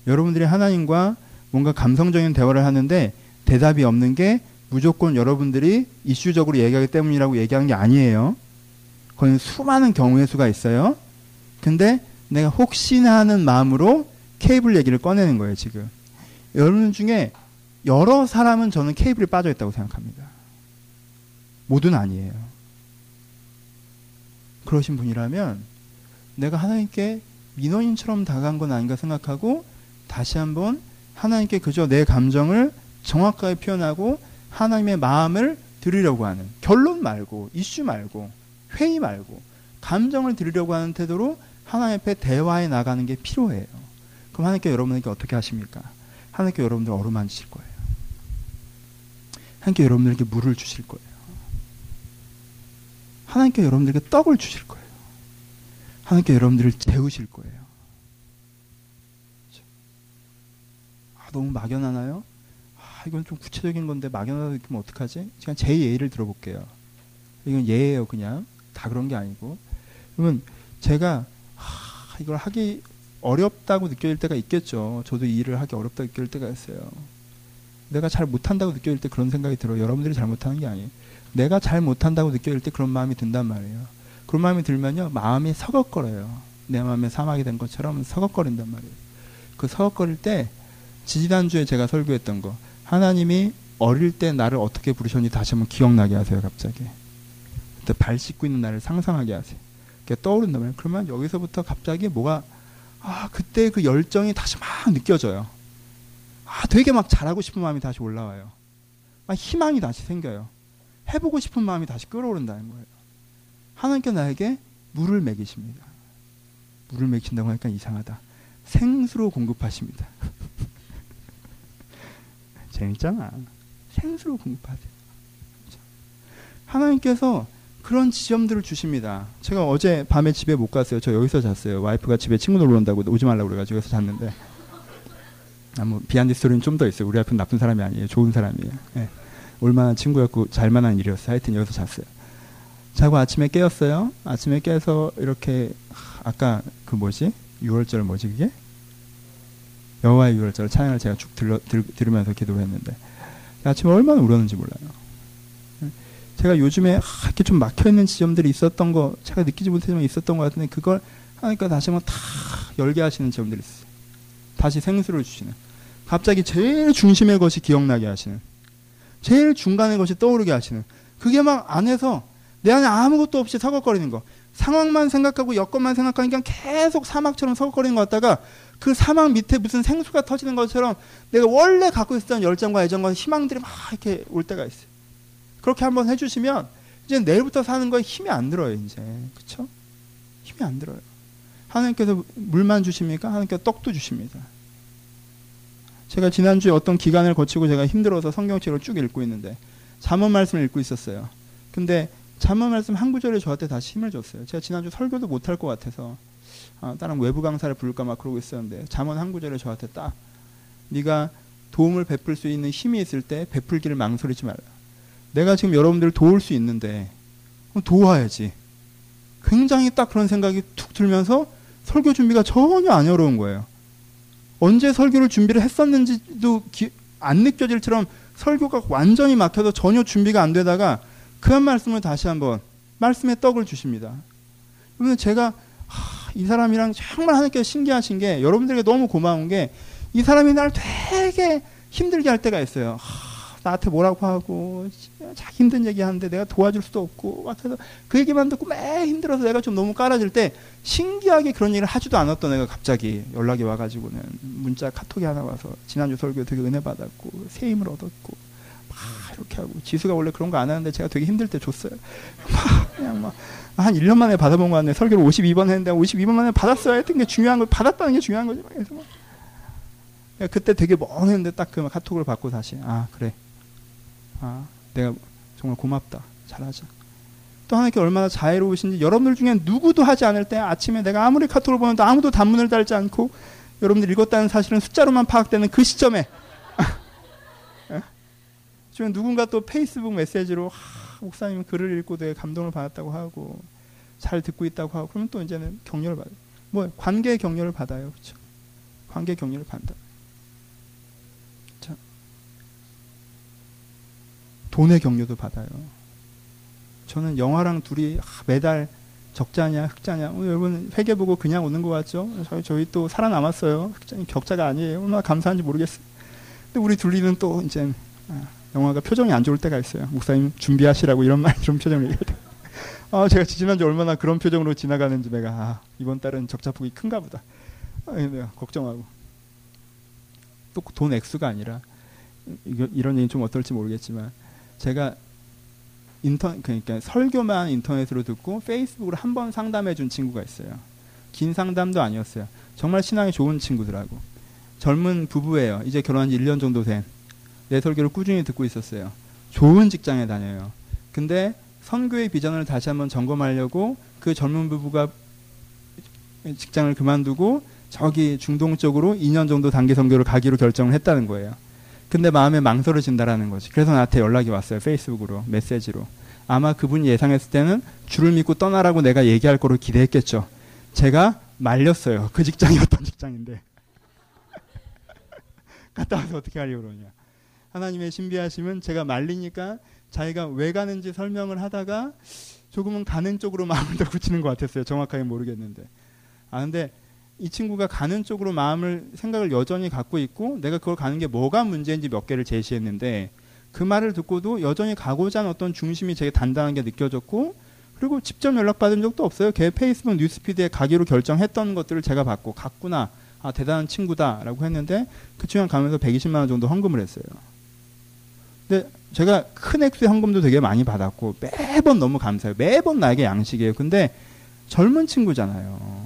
여러분들이 하나님과 뭔가 감성적인 대화를 하는데 대답이 없는 게 무조건 여러분들이 이슈적으로 얘기하기 때문이라고 얘기하는 게 아니에요. 그건 수많은 경우의 수가 있어요. 근데 내가 혹시나 하는 마음으로 케이블 얘기를 꺼내는 거예요, 지금. 여러분 중에 여러 사람은 저는 케이블에 빠져 있다고 생각합니다. 모두는 아니에요. 그러신 분이라면 내가 하나님께 민원인처럼 다가간 건 아닌가 생각하고 다시 한번 하나님께 그저 내 감정을 정확하게 표현하고 하나님의 마음을 들으려고 하는 결론 말고 이슈 말고 회의 말고 감정을 들으려고 하는 태도로 하나님 앞에 대화해 나가는 게 필요해요. 그럼 하나님께 여러분에게 어떻게 하십니까? 하나님께 여러분들 어루만지실 거예요. 하나님께 여러분들에게 물을 주실 거예요. 하나님께 여러분들에게 떡을 주실 거예요. 하나님께 여러분들을 재우실 거예요. 아, 너무 막연하나요? 아, 이건 좀 구체적인 건데 막연하다 느끼면 어떡하지? 제가 제 예를 들어볼게요. 이건 예예요, 그냥. 다 그런 게 아니고. 그러면 제가 아, 이걸 하기 어렵다고 느껴질 때가 있겠죠. 저도 이 일을 하기 어렵다고 느낄 때가 있어요. 내가 잘 못한다고 느껴질 때 그런 생각이 들어요. 여러분들이 잘 못하는 게 아니에요. 내가 잘 못한다고 느껴질 때 그런 마음이 든단 말이에요. 그런 마음이 들면요, 마음이 서걱거려요. 내 마음에 사막이 된 것처럼 서걱거린단 말이에요. 그 서걱거릴 때, 지지난주에 제가 설교했던 거, 하나님이 어릴 때 나를 어떻게 부르셨는지 다시 한번 기억나게 하세요, 갑자기. 그때 발 씻고 있는 나를 상상하게 하세요. 말이에요. 그러면 여기서부터 갑자기 뭐가, 아, 그때 그 열정이 다시 막 느껴져요. 아, 되게 막 잘하고 싶은 마음이 다시 올라와요. 막 희망이 다시 생겨요. 해보고 싶은 마음이 다시 끌어오른다는 거예요. 하나님께 나에게 물을 먹이십니다. 물을 먹이신다고 하니까 이상하다. 생수로 공급하십니다. 재밌잖아. 생수로 공급하세요. 하나님께서 그런 지점들을 주십니다. 제가 어제 밤에 집에 못 갔어요. 저 여기서 잤어요. 와이프가 집에 친구 놀러 온다고 오지 말라고 그래가지고 여기서 잤는데. 아, 뭐 behind story는 좀 더 있어요. 우리 와이프는 나쁜 사람이 아니에요. 좋은 사람이에요. 네. 올만한 친구였고 잘만한 일이었어요. 하여튼 여기서 잤어요. 자고 아침에 깨었어요. 아침에 깨서 이렇게 아까 그 뭐지? 6월절 뭐지 그게? 여호와의 6월절 찬양을 제가 쭉 들러, 들, 들으면서 기도를 했는데 아침에 얼마나 울었는지 몰라요. 제가 요즘에 이렇게 좀 막혀있는 지점들이 있었던 거 제가 느끼지 못했지만 있었던 것 같은데 그걸 하니까 다시 한번 다 열게 하시는 지점들이 있어요. 다시 생수를 주시는 갑자기 제일 중심의 것이 기억나게 하시는 제일 중간의 것이 떠오르게 하시는 그게 막 안에서 내 안에 아무것도 없이 서걱거리는 거 상황만 생각하고 여건만 생각하니까 계속 사막처럼 서걱거리는 것 같다가 그 사막 밑에 무슨 생수가 터지는 것처럼 내가 원래 갖고 있었던 열정과 애정과 희망들이 막 이렇게 올 때가 있어요. 그렇게 한번 해주시면 이제 내일부터 사는 거에 힘이 안 들어요 이제 그렇죠? 힘이 안 들어요. 하나님께서 물만 주십니까? 하나님께서 떡도 주십니다. 제가 지난주에 어떤 기간을 거치고 제가 힘들어서 성경책을 쭉 읽고 있는데 잠언 말씀을 읽고 있었어요. 근데 잠언 말씀 한 구절이 저한테 다시 힘을 줬어요. 제가 지난주 설교도 못할 것 같아서 아, 다른 외부 강사를 부를까 막 그러고 있었는데 잠언 한 구절이 저한테 딱 네가 도움을 베풀 수 있는 힘이 있을 때 베풀기를 망설이지 말라. 내가 지금 여러분들을 도울 수 있는데 도와야지. 굉장히 딱 그런 생각이 툭 들면서 설교 준비가 전혀 안 어려운 거예요. 언제 설교를 준비를 했었는지도 기, 안 느껴질처럼 설교가 완전히 막혀서 전혀 준비가 안 되다가 그 한 말씀을 다시 한번 말씀의 떡을 주십니다. 그러면 제가 하, 이 사람이랑 정말 하나님께 신기하신 게 여러분들에게 너무 고마운 게 이 사람이 날 되게 힘들게 할 때가 있어요. 하, 나한테 뭐라고 하고 자기 힘든 얘기 하는데 내가 도와줄 수도 없고 막 해서 그 얘기만 듣고 매 힘들어서 내가 좀 너무 깔아질 때 신기하게 그런 얘기를 하지도 않았던 애가 갑자기 연락이 와가지고는 문자 카톡이 하나 와서 지난주 설교 되게 은혜 받았고 새 힘을 얻었고 막 이렇게 하고 지수가 원래 그런 거 안 하는데 제가 되게 힘들 때 줬어요. 막 그냥 막 한 1년 만에 받아본 거 같네. 설교를 52번 했는데 52번 만에 받았어야 했던 게 중요한 거 받았다는 게 중요한 거지. 그래서 막 그때 되게 멍했는데 딱 그 카톡을 받고 다시 아 그래 아, 내가 정말 고맙다. 잘하자. 또 하나님께 얼마나 자애로우신지 여러분들 중에 누구도 하지 않을 때 아침에 내가 아무리 카톡을 보는데 아무도 단문을 달지 않고 여러분들 읽었다는 사실은 숫자로만 파악되는 그 시점에 예? 지금 누군가 또 페이스북 메시지로 하, 목사님 글을 읽고 되게 감동을 받았다고 하고 잘 듣고 있다고 하고 그러면 또 이제는 격려를 받아요. 뭐 관계 격려를 받아요. 그렇죠? 관계 격려를 받다. 돈의 격려도 받아요. 저는 영화랑 둘이 매달 적자냐 흑자냐 어, 여러분 회계 보고 그냥 오는 것 같죠? 저희 저희 또 살아남았어요. 흑자니 격자가 아니에요. 얼마나 감사한지 모르겠어요. 근데 우리 둘이는 또 이제 아, 영화가 표정이 안 좋을 때가 있어요. 목사님 준비하시라고 이런 말 이런 표정을 얘기할 때. 아 제가 지난주 얼마나 그런 표정으로 지나가는지 내가 아, 이번 달은 적자폭이 큰가 보다. 아, 내가 걱정하고 또 돈 액수가 아니라 이런 얘기 좀 어떨지 모르겠지만 제가 인터 그러니까 설교만 인터넷으로 듣고 페이스북으로 한 번 상담해 준 친구가 있어요. 긴 상담도 아니었어요. 정말 신앙이 좋은 친구들하고 젊은 부부예요. 이제 결혼한 지 1년 정도 된 내 설교를 꾸준히 듣고 있었어요. 좋은 직장에 다녀요. 근데 선교의 비전을 다시 한번 점검하려고 그 젊은 부부가 직장을 그만두고 저기 중동 쪽으로 2년 정도 단기 선교를 가기로 결정을 했다는 거예요. 근데 마음에 망설여진다라는 거지. 그래서 나한테 연락이 왔어요. 페이스북으로, 메시지로. 아마 그분이 예상했을 때는 주를 믿고 떠나라고 내가 얘기할 거로 기대했겠죠. 제가 말렸어요. 그 직장이 어떤 직장인데. 갔다 와서 어떻게 하려고 그러냐. 하나님의 신비하심은 제가 말리니까 자기가 왜 가는지 설명을 하다가 조금은 가는 쪽으로 마음을 더 굳히는 것 같았어요. 정확하게 모르겠는데. 아, 근데 이 친구가 가는 쪽으로 마음을, 생각을 여전히 갖고 있고 내가 그걸 가는 게 뭐가 문제인지 몇 개를 제시했는데 그 말을 듣고도 여전히 가고자 하는 어떤 중심이 되게 단단한 게 느껴졌고 그리고 직접 연락받은 적도 없어요. 걔 페이스북 뉴스피드에 가기로 결정했던 것들을 제가 받고 갔구나. 아, 대단한 친구다라고 했는데 그 친구가 가면서 120만 원 정도 헌금을 했어요. 근데 제가 큰 액수의 헌금도 되게 많이 받았고 매번 너무 감사해요. 매번 나에게 양식이에요. 근데 젊은 친구잖아요.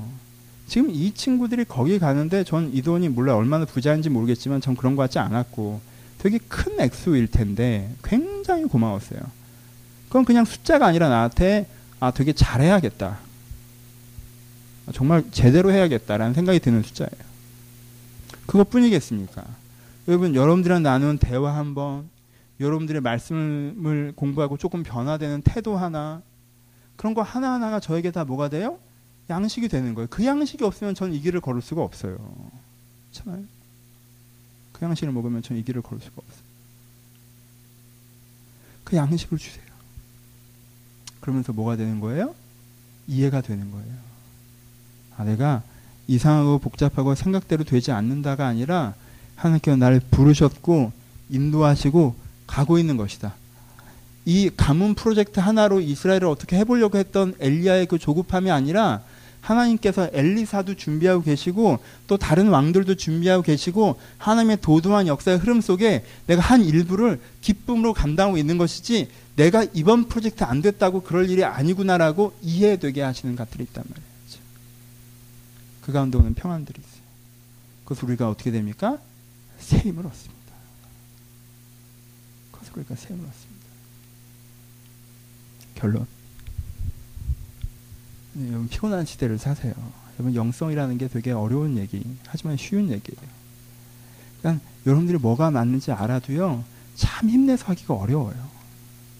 지금 이 친구들이 거기 가는데 전 이 돈이 몰라 얼마나 부자인지 모르겠지만 전 그런 것 같지 않았고 되게 큰 액수일 텐데 굉장히 고마웠어요. 그건 그냥 숫자가 아니라 나한테 아 되게 잘해야겠다. 정말 제대로 해야겠다라는 생각이 드는 숫자예요. 그것뿐이겠습니까? 여러분 여러분들이랑 나눈 대화 한번 여러분들의 말씀을 공부하고 조금 변화되는 태도 하나 그런 거 하나하나가 저에게 다 뭐가 돼요? 양식이 되는 거예요. 그 양식이 없으면 저는 이 길을 걸을 수가 없어요. 그렇잖아요. 그 양식을 먹으면 저는 이 길을 걸을 수가 없어요. 그 양식을 주세요. 그러면서 뭐가 되는 거예요? 이해가 되는 거예요. 아, 내가 이상하고 복잡하고 생각대로 되지 않는다가 아니라 하나님께서 나를 부르셨고 인도하시고 가고 있는 것이다. 이 가문 프로젝트 하나로 이스라엘을 어떻게 해보려고 했던 엘리야의 그 조급함이 아니라 하나님께서 엘리사도 준비하고 계시고 또 다른 왕들도 준비하고 계시고 하나님의 도도한 역사의 흐름 속에 내가 한 일부를 기쁨으로 감당하고 있는 것이지 내가 이번 프로젝트 안 됐다고 그럴 일이 아니구나라고 이해되게 하시는 것들이 있단 말이에요. 그 가운데 오는 평안들이 있어요. 그래서 우리가 어떻게 됩니까? 새 힘을 얻습니다. 그래서 우리가 새 힘을 얻습니다. 결론. 피곤한 시대를 사세요. 여러분 영성이라는 게 되게 어려운 얘기, 하지만 쉬운 얘기예요. 그러니까 여러분들이 뭐가 맞는지 알아도요, 참 힘내서 하기가 어려워요.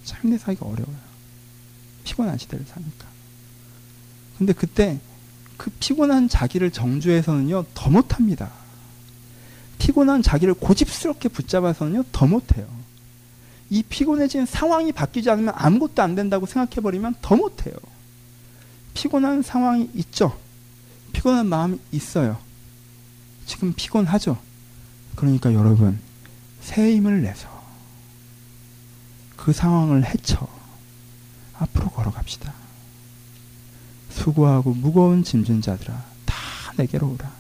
참 힘내서 하기가 어려워요. 피곤한 시대를 사니까. 근데 그때 그 피곤한 자기를 정주해서는요, 더 못합니다. 피곤한 자기를 고집스럽게 붙잡아서는요, 더 못해요. 이 피곤해진 상황이 바뀌지 않으면 아무것도 안 된다고 생각해버리면 더 못해요. 피곤한 상황이 있죠. 피곤한 마음이 있어요. 지금 피곤하죠. 그러니까 여러분, 새 힘을 내서 그 상황을 헤쳐 앞으로 걸어갑시다. 수고하고 무거운 짐진 자들아 다 내게로 오라.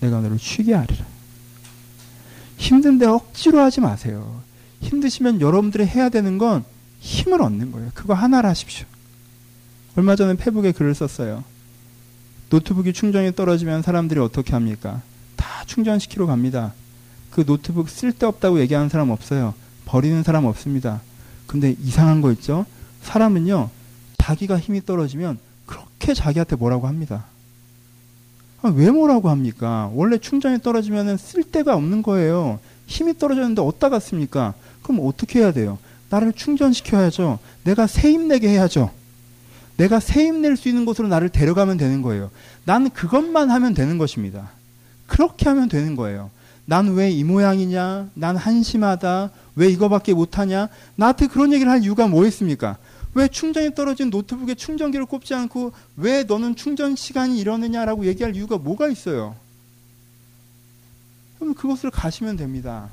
내가 너를 쉬게 하리라. 힘든데 억지로 하지 마세요. 힘드시면 여러분들이 해야 되는 건 힘을 얻는 거예요. 그거 하나를 하십시오. 얼마 전에 페북에 글을 썼어요. 노트북이 충전이 떨어지면 사람들이 어떻게 합니까? 다 충전시키러 갑니다. 그 노트북 쓸데없다고 얘기하는 사람 없어요. 버리는 사람 없습니다. 근데 이상한 거 있죠? 사람은요, 자기가 힘이 떨어지면 그렇게 자기한테 뭐라고 합니다. 아, 왜 뭐라고 합니까? 원래 충전이 떨어지면 쓸데가 없는 거예요. 힘이 떨어졌는데 어디다 갔습니까? 그럼 어떻게 해야 돼요? 나를 충전시켜야죠. 내가 새 힘내게 해야죠. 내가 새 힘낼 수 있는 곳으로 나를 데려가면 되는 거예요. 나는 그것만 하면 되는 것입니다. 그렇게 하면 되는 거예요. 난 왜 이 모양이냐? 난 한심하다. 왜 이거밖에 못하냐? 나한테 그런 얘기를 할 이유가 뭐 있습니까? 왜 충전이 떨어진 노트북에 충전기를 꼽지 않고 왜 너는 충전 시간이 이러느냐라고 얘기할 이유가 뭐가 있어요? 그럼 그것을 가시면 됩니다.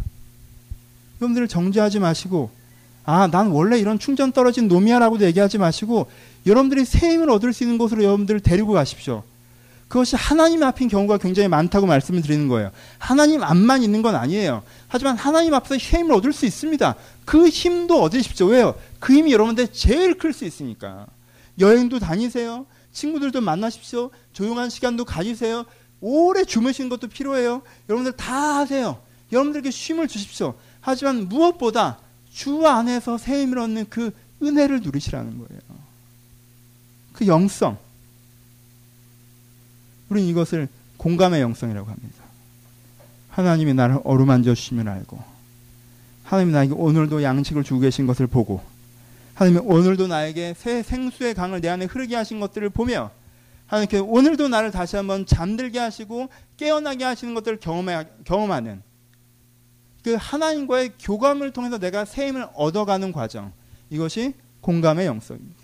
여러분들 정지하지 마시고 아, 난 원래 이런 충전 떨어진 놈이야라고도 얘기하지 마시고 여러분들이 새 힘을 얻을 수 있는 곳으로 여러분들을 데리고 가십시오. 그것이 하나님 앞인 경우가 굉장히 많다고 말씀을 드리는 거예요. 하나님 앞만 있는 건 아니에요. 하지만 하나님 앞에서 힘을 얻을 수 있습니다. 그 힘도 얻으십시오. 왜요? 그 힘이 여러분들 제일 클 수 있으니까. 여행도 다니세요. 친구들도 만나십시오. 조용한 시간도 가지세요. 오래 주무시는 것도 필요해요. 여러분들 다 하세요. 여러분들에게 쉼을 주십시오. 하지만 무엇보다 주 안에서 새 힘을 얻는 그 은혜를 누리시라는 거예요. 그 영성. 우리는 이것을 공감의 영성이라고 합니다. 하나님이 나를 어루만져 주시면 알고 하나님이 나에게 오늘도 양식을 주고 계신 것을 보고 하나님이 오늘도 나에게 새 생수의 강을 내 안에 흐르게 하신 것들을 보며 하나님께 오늘도 나를 다시 한번 잠들게 하시고 깨어나게 하시는 것들을 경험해, 경험하는 그 하나님과의 교감을 통해서 내가 새 힘을 얻어가는 과정 이것이 공감의 영성입니다.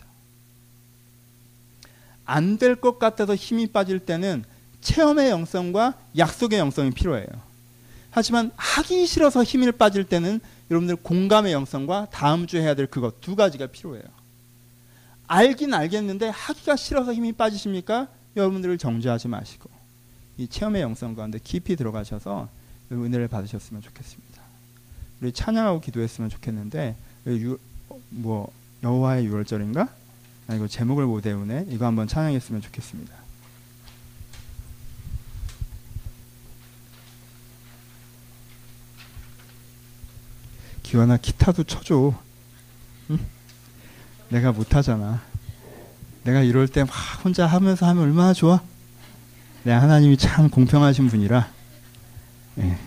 안 될 것 같아서 힘이 빠질 때는 체험의 영성과 약속의 영성이 필요해요. 하지만 하기 싫어서 힘이 빠질 때는 여러분들 공감의 영성과 다음 주에 해야 될 그것 두 가지가 필요해요. 알긴 알겠는데 하기가 싫어서 힘이 빠지십니까? 여러분들을 정죄하지 마시고 이 체험의 영성 가운데 깊이 들어가셔서 은혜를 받으셨으면 좋겠습니다. 우리 찬양하고 기도했으면 좋겠는데 유, 뭐 여호와의 유월절인가? 아 이거 제목을 못 외우네. 이거 한번 찬양했으면 좋겠습니다. 기완아 기타도 쳐줘. 응? 내가 못하잖아. 내가 이럴 때 막 혼자 하면서 하면 얼마나 좋아? 내 하나님이 참 공평하신 분이라. 네.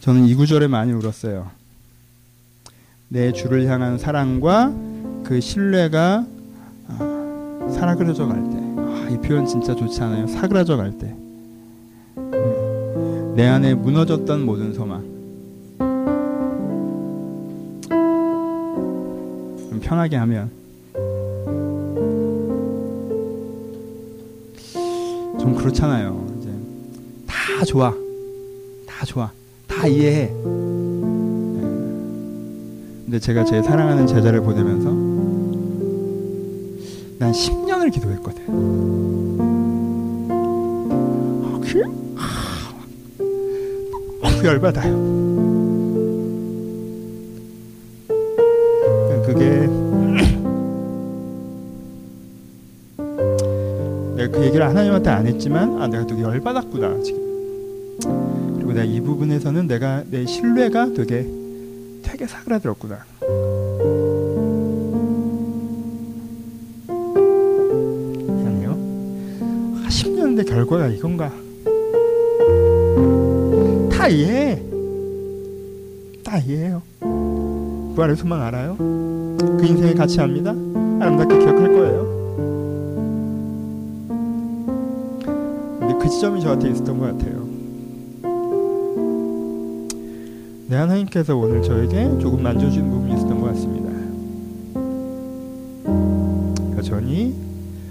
저는 이 구절에 많이 울었어요. 내 주를 향한 사랑과 그 신뢰가 아, 사그라져 갈 때. 아, 이 표현 진짜 좋지 않아요? 사그라져 갈 때. 네. 내 안에 무너졌던 모든 소망. 편하게 하면 좀 그렇잖아요. 이제 다 좋아, 다 좋아, 다 이해해. 네. 근데 제가 제 사랑하는 제자를 보내면서 난 10년을 기도했거든. 아, 그래? 아, 너무 열받아요. 그게 내가 그 얘기를 하나님한테 안 했지만 아 내가 되게 열받았구나 지금 그리고 내가 이 부분에서는 내가 내 신뢰가 되게 되게 사그라들었구나 아니요 10년인데 결과가 이건가 다 이해해 다 이해해요 부활의 소망 알아요? 그 인생의 가치 압니다? 아름답게 기억할 거예요. 근데 그 지점이 저한테 있었던 것 같아요. 내 하나님께서 오늘 저에게 조금 만져주는 부분이 있었던 것 같습니다. 여전히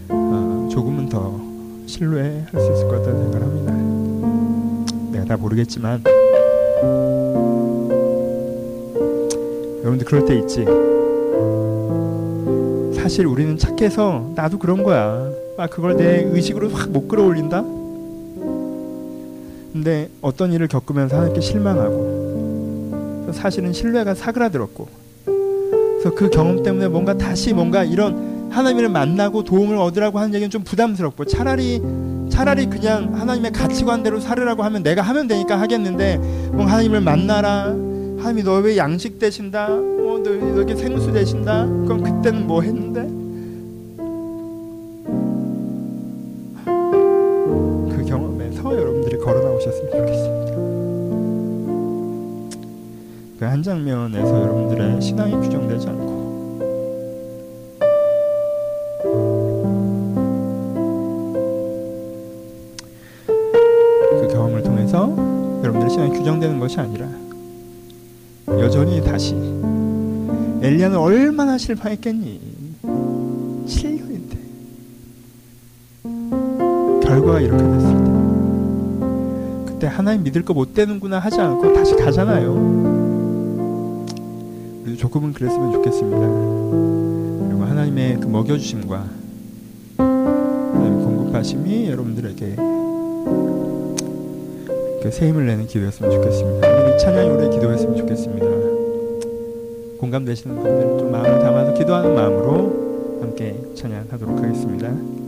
어, 조금은 더 신뢰할 수 있을 것 같다는 생각을 합니다. 내가 다 모르겠지만 여러분들 그럴 때 있지. 사실 우리는 착해서 나도 그런 거야. 아 그걸 내 의식으로 확 못 끌어올린다. 근데 어떤 일을 겪으면서 하나님께 실망하고 사실은 신뢰가 사그라들었고 그래서 그 경험 때문에 뭔가 다시 뭔가 이런 하나님을 만나고 도움을 얻으라고 하는 얘기는 좀 부담스럽고 차라리 차라리 그냥 하나님의 가치관대로 살으라고 하면 내가 하면 되니까 하겠는데 뭔가 하나님을 만나라 하나님이 너 왜 양식 되신다? 어, 너 여기 생수 되신다? 그럼 그때는 뭐 했는데? 실패했겠니? 7년인데 결과가 이렇게 됐을 때 그때 하나님 믿을 거 못 되는구나 하지 않고 다시 가잖아요. 조금은 그랬으면 좋겠습니다. 그리고 하나님의 그 먹여주심과 하나님 공급하심이 여러분들에게 새 힘을 내는 기도였으면 좋겠습니다. 우리 찬양이 오래 기도했으면 좋겠습니다. 공감되시는 분들 좀 마음을 담아서 기도하는 마음으로 함께 찬양하도록 하겠습니다.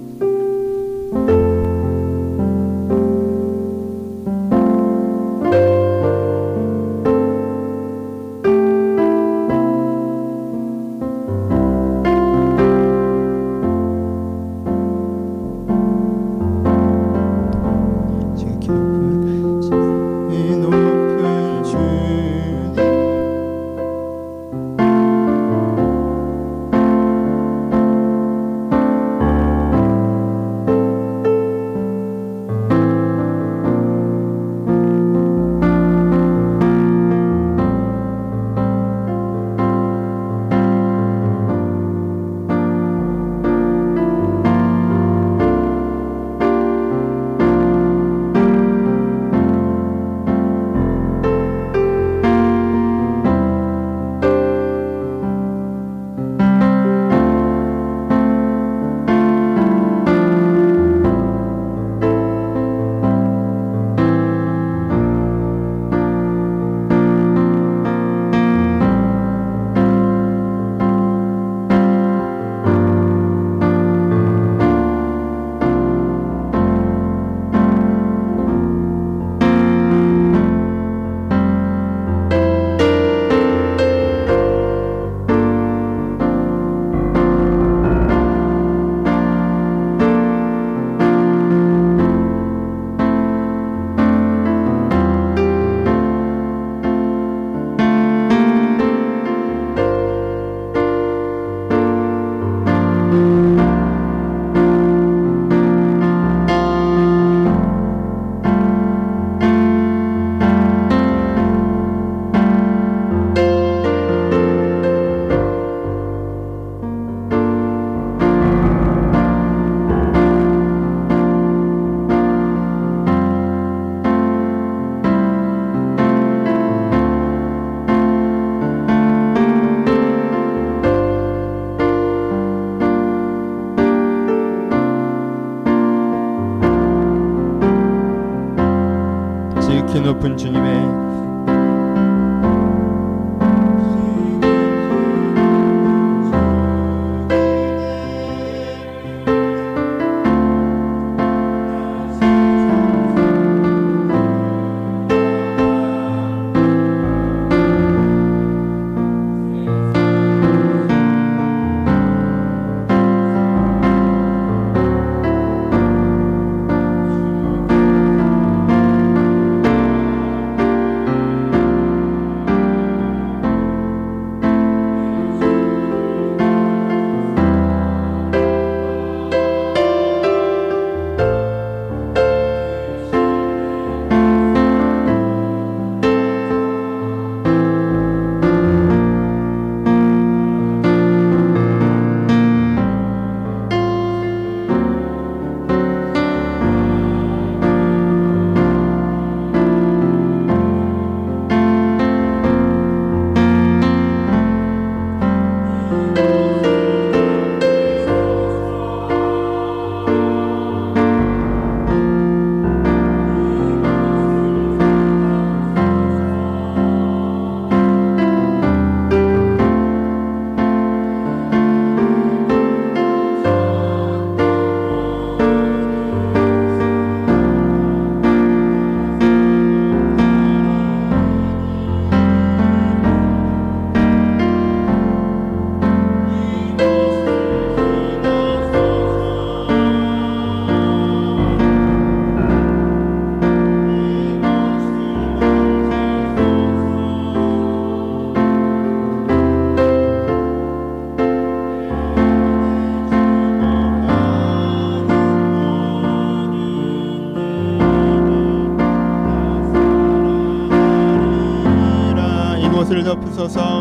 높으소서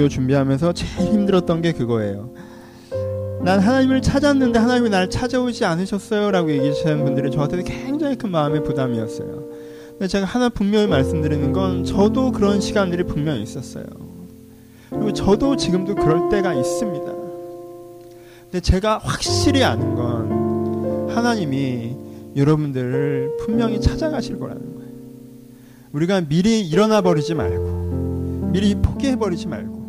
설교 준비하면서 제일 힘들었던 게 그거예요. 난 하나님을 찾았는데 하나님이 날 찾아오지 않으셨어요 라고 얘기하시는 분들이 저한테 굉장히 큰 마음의 부담이었어요. 근데 제가 하나 분명히 말씀드리는 건 저도 그런 시간들이 분명히 있었어요. 그리고 저도 지금도 그럴 때가 있습니다. 근데 제가 확실히 아는 건 하나님이 여러분들을 분명히 찾아가실 거라는 거예요. 우리가 미리 일어나 버리지 말고 미리 포기해 버리지 말고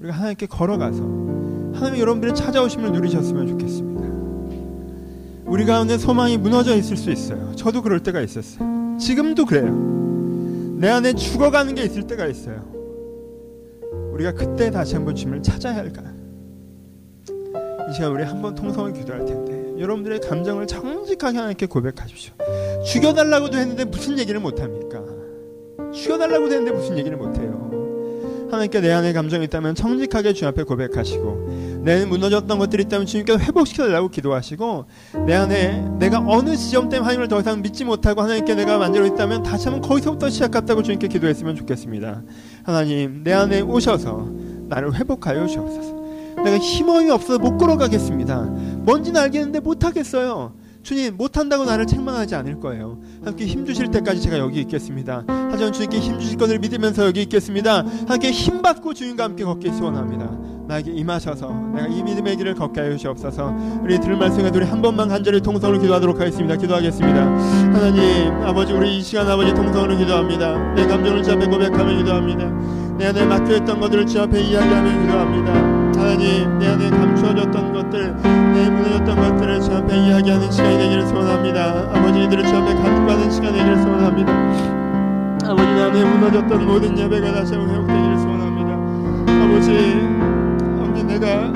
우리가 하나님께 걸어가서 하나님 여러분들의 찾아오심을 누리셨으면 좋겠습니다. 우리 가운데 소망이 무너져 있을 수 있어요. 저도 그럴 때가 있었어요. 지금도 그래요. 내 안에 죽어가는 게 있을 때가 있어요. 우리가 그때 다시 한번 주님을 찾아야 할까? 이 시간 우리 한번 통성을 기도할 텐데 여러분들의 감정을 정직하게 하나님께 고백하십시오. 죽여달라고도 했는데 무슨 얘기를 못합니까? 죽여달라고도 했는데 무슨 얘기를 못해요. 하나님께 내 안에 감정이 있다면 정직하게 주 앞에 고백하시고 내 무너졌던 것들이 있다면 주님께서 회복시켜달라고 기도하시고 내 안에 내가 어느 지점 때문에 하나님을 더 이상 믿지 못하고 하나님께 내가 만들어 있다면 다시 한번 거기서부터 시작했다고 주님께 기도했으면 좋겠습니다. 하나님 내 안에 오셔서 나를 회복하여 주옵소서. 내가 힘이 없어서 못 걸어가겠습니다. 뭔지는 알겠는데 못하겠어요. 주님 못한다고 나를 책망하지 않을 거예요. 함께 힘주실 때까지 제가 여기 있겠습니다. 하지만 주님께 힘주실 것을 믿으면서 여기 있겠습니다. 함께 힘받고 주님과 함께 걷기 소원합니다. 나에게 임하셔서 내가 이 믿음의 길을 걷게 하여 주옵소서 우리 들을 말씀에 우리 한 번만 간절히 통성으로 기도하도록 하겠습니다. 기도하겠습니다. 하나님 아버지 우리 이 시간 아버지 통성으로 기도합니다. 내 감정을 주 앞에 고백하며 기도합니다. 내 안에 막혀있던 것들을 주 앞에 이야기하며 기도합니다. 하나님 내 안에 감추어졌던 것들 내 무너졌던 것들을 주 앞에 이야기하는 시간이 되기를 소원합니다. 아버지 이들을 주 앞에 간구하는 시간이 되기를 소원합니다. 아버지 내 안에 무너졌던 모든 예배가 다시 한번 회복되기를 소원합니다. 아버지 아버지 내가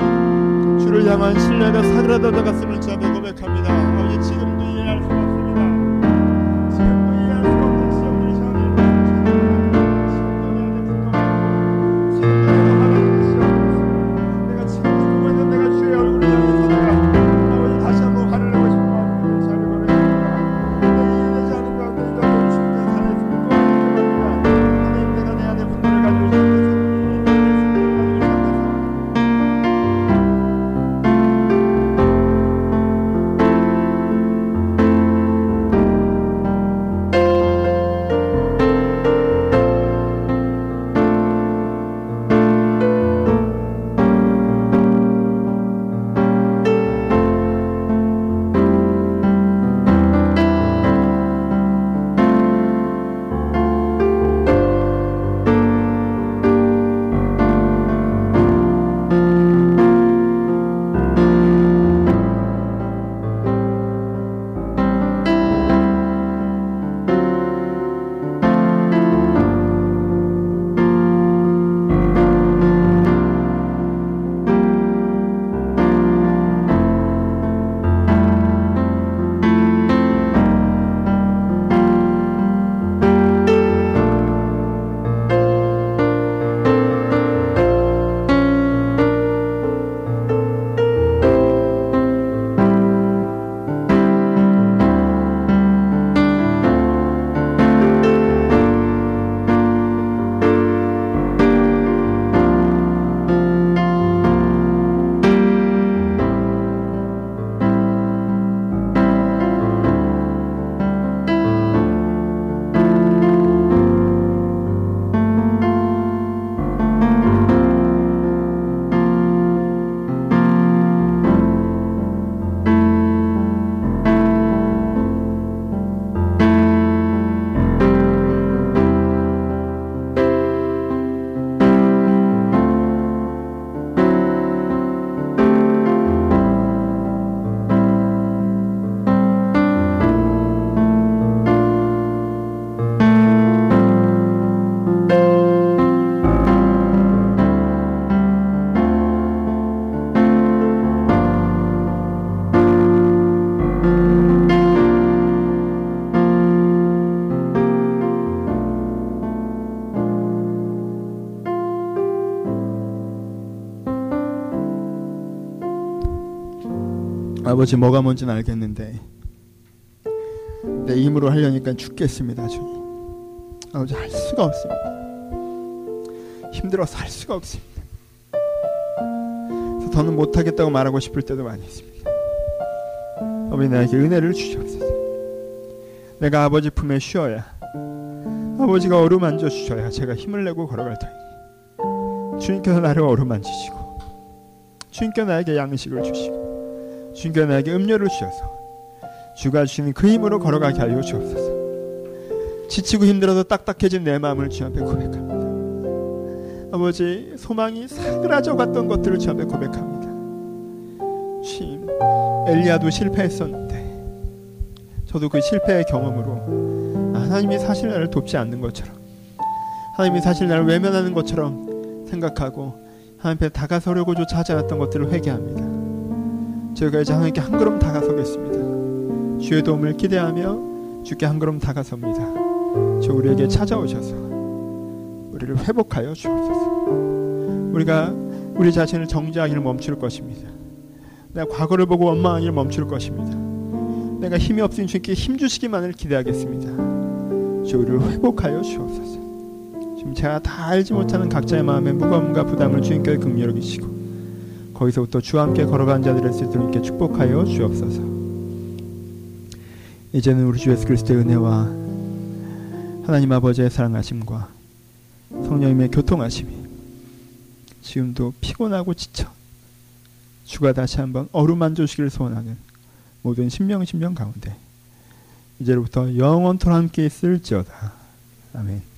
주를 향한 신뢰가 사그라들어갔음을 주 앞에 고백합니다 아버지 뭐가 뭔지는 알겠는데. 내 힘으로 하려니까 죽겠습니다 주님. 아버지 할 수가 없습니다. 힘들어서 할 수가 없습니다. 더는 못하겠다고 말하고 싶을 때도 많이 있습니다. 아버지 나에게 은혜를 주시옵소서. 내가 아버지 품에 쉬어야 아버지가 어루만져 주셔야 제가 힘을 내고 걸어갈 터이니. 주님께서 나를 어루만지시고 주님께서 나에게 양식을 주시고 주님께 나에게 음료를 주셔서 주가 주시는 그 힘으로 걸어가게 하여 주옵소서. 지치고 힘들어서 딱딱해진 내 마음을 주 앞에 고백합니다. 아버지 소망이 사그라져 갔던 것들을 주 앞에 고백합니다. 주님 엘리야도 실패했었는데 저도 그 실패의 경험으로 하나님이 사실 나를 돕지 않는 것처럼 하나님이 사실 나를 외면하는 것처럼 생각하고 하나님 앞에 다가서려고조차 하지 않았던 것들을 회개합니다. 저희가 이제 하나님께 한 걸음 다가서겠습니다. 주의 도움을 기대하며 주께 한 걸음 다가섭니다. 주 우리에게 찾아오셔서 우리를 회복하여 주옵소서. 우리가 우리 자신을 정죄하기를 멈출 것입니다. 내가 과거를 보고 원망하기를 멈출 것입니다. 내가 힘이 없으니 주께 힘 주시기만을 기대하겠습니다. 주 우리를 회복하여 주옵소서. 지금 제가 다 알지 못하는 각자의 마음의 무거움과 부담을 주님께 긍휼히 여기시고 거기서부터 주와 함께 걸어간 자들의 스스로께 축복하여 주옵소서. 이제는 우리 주 예수 그리스도의 은혜와 하나님 아버지의 사랑하심과 성령님의 교통하심이 지금도 피곤하고 지쳐 주가 다시 한번 어루만져 주기를 소원하는 모든 신명 신명 가운데 이제로부터 영원토록 함께 있을지어다. 아멘.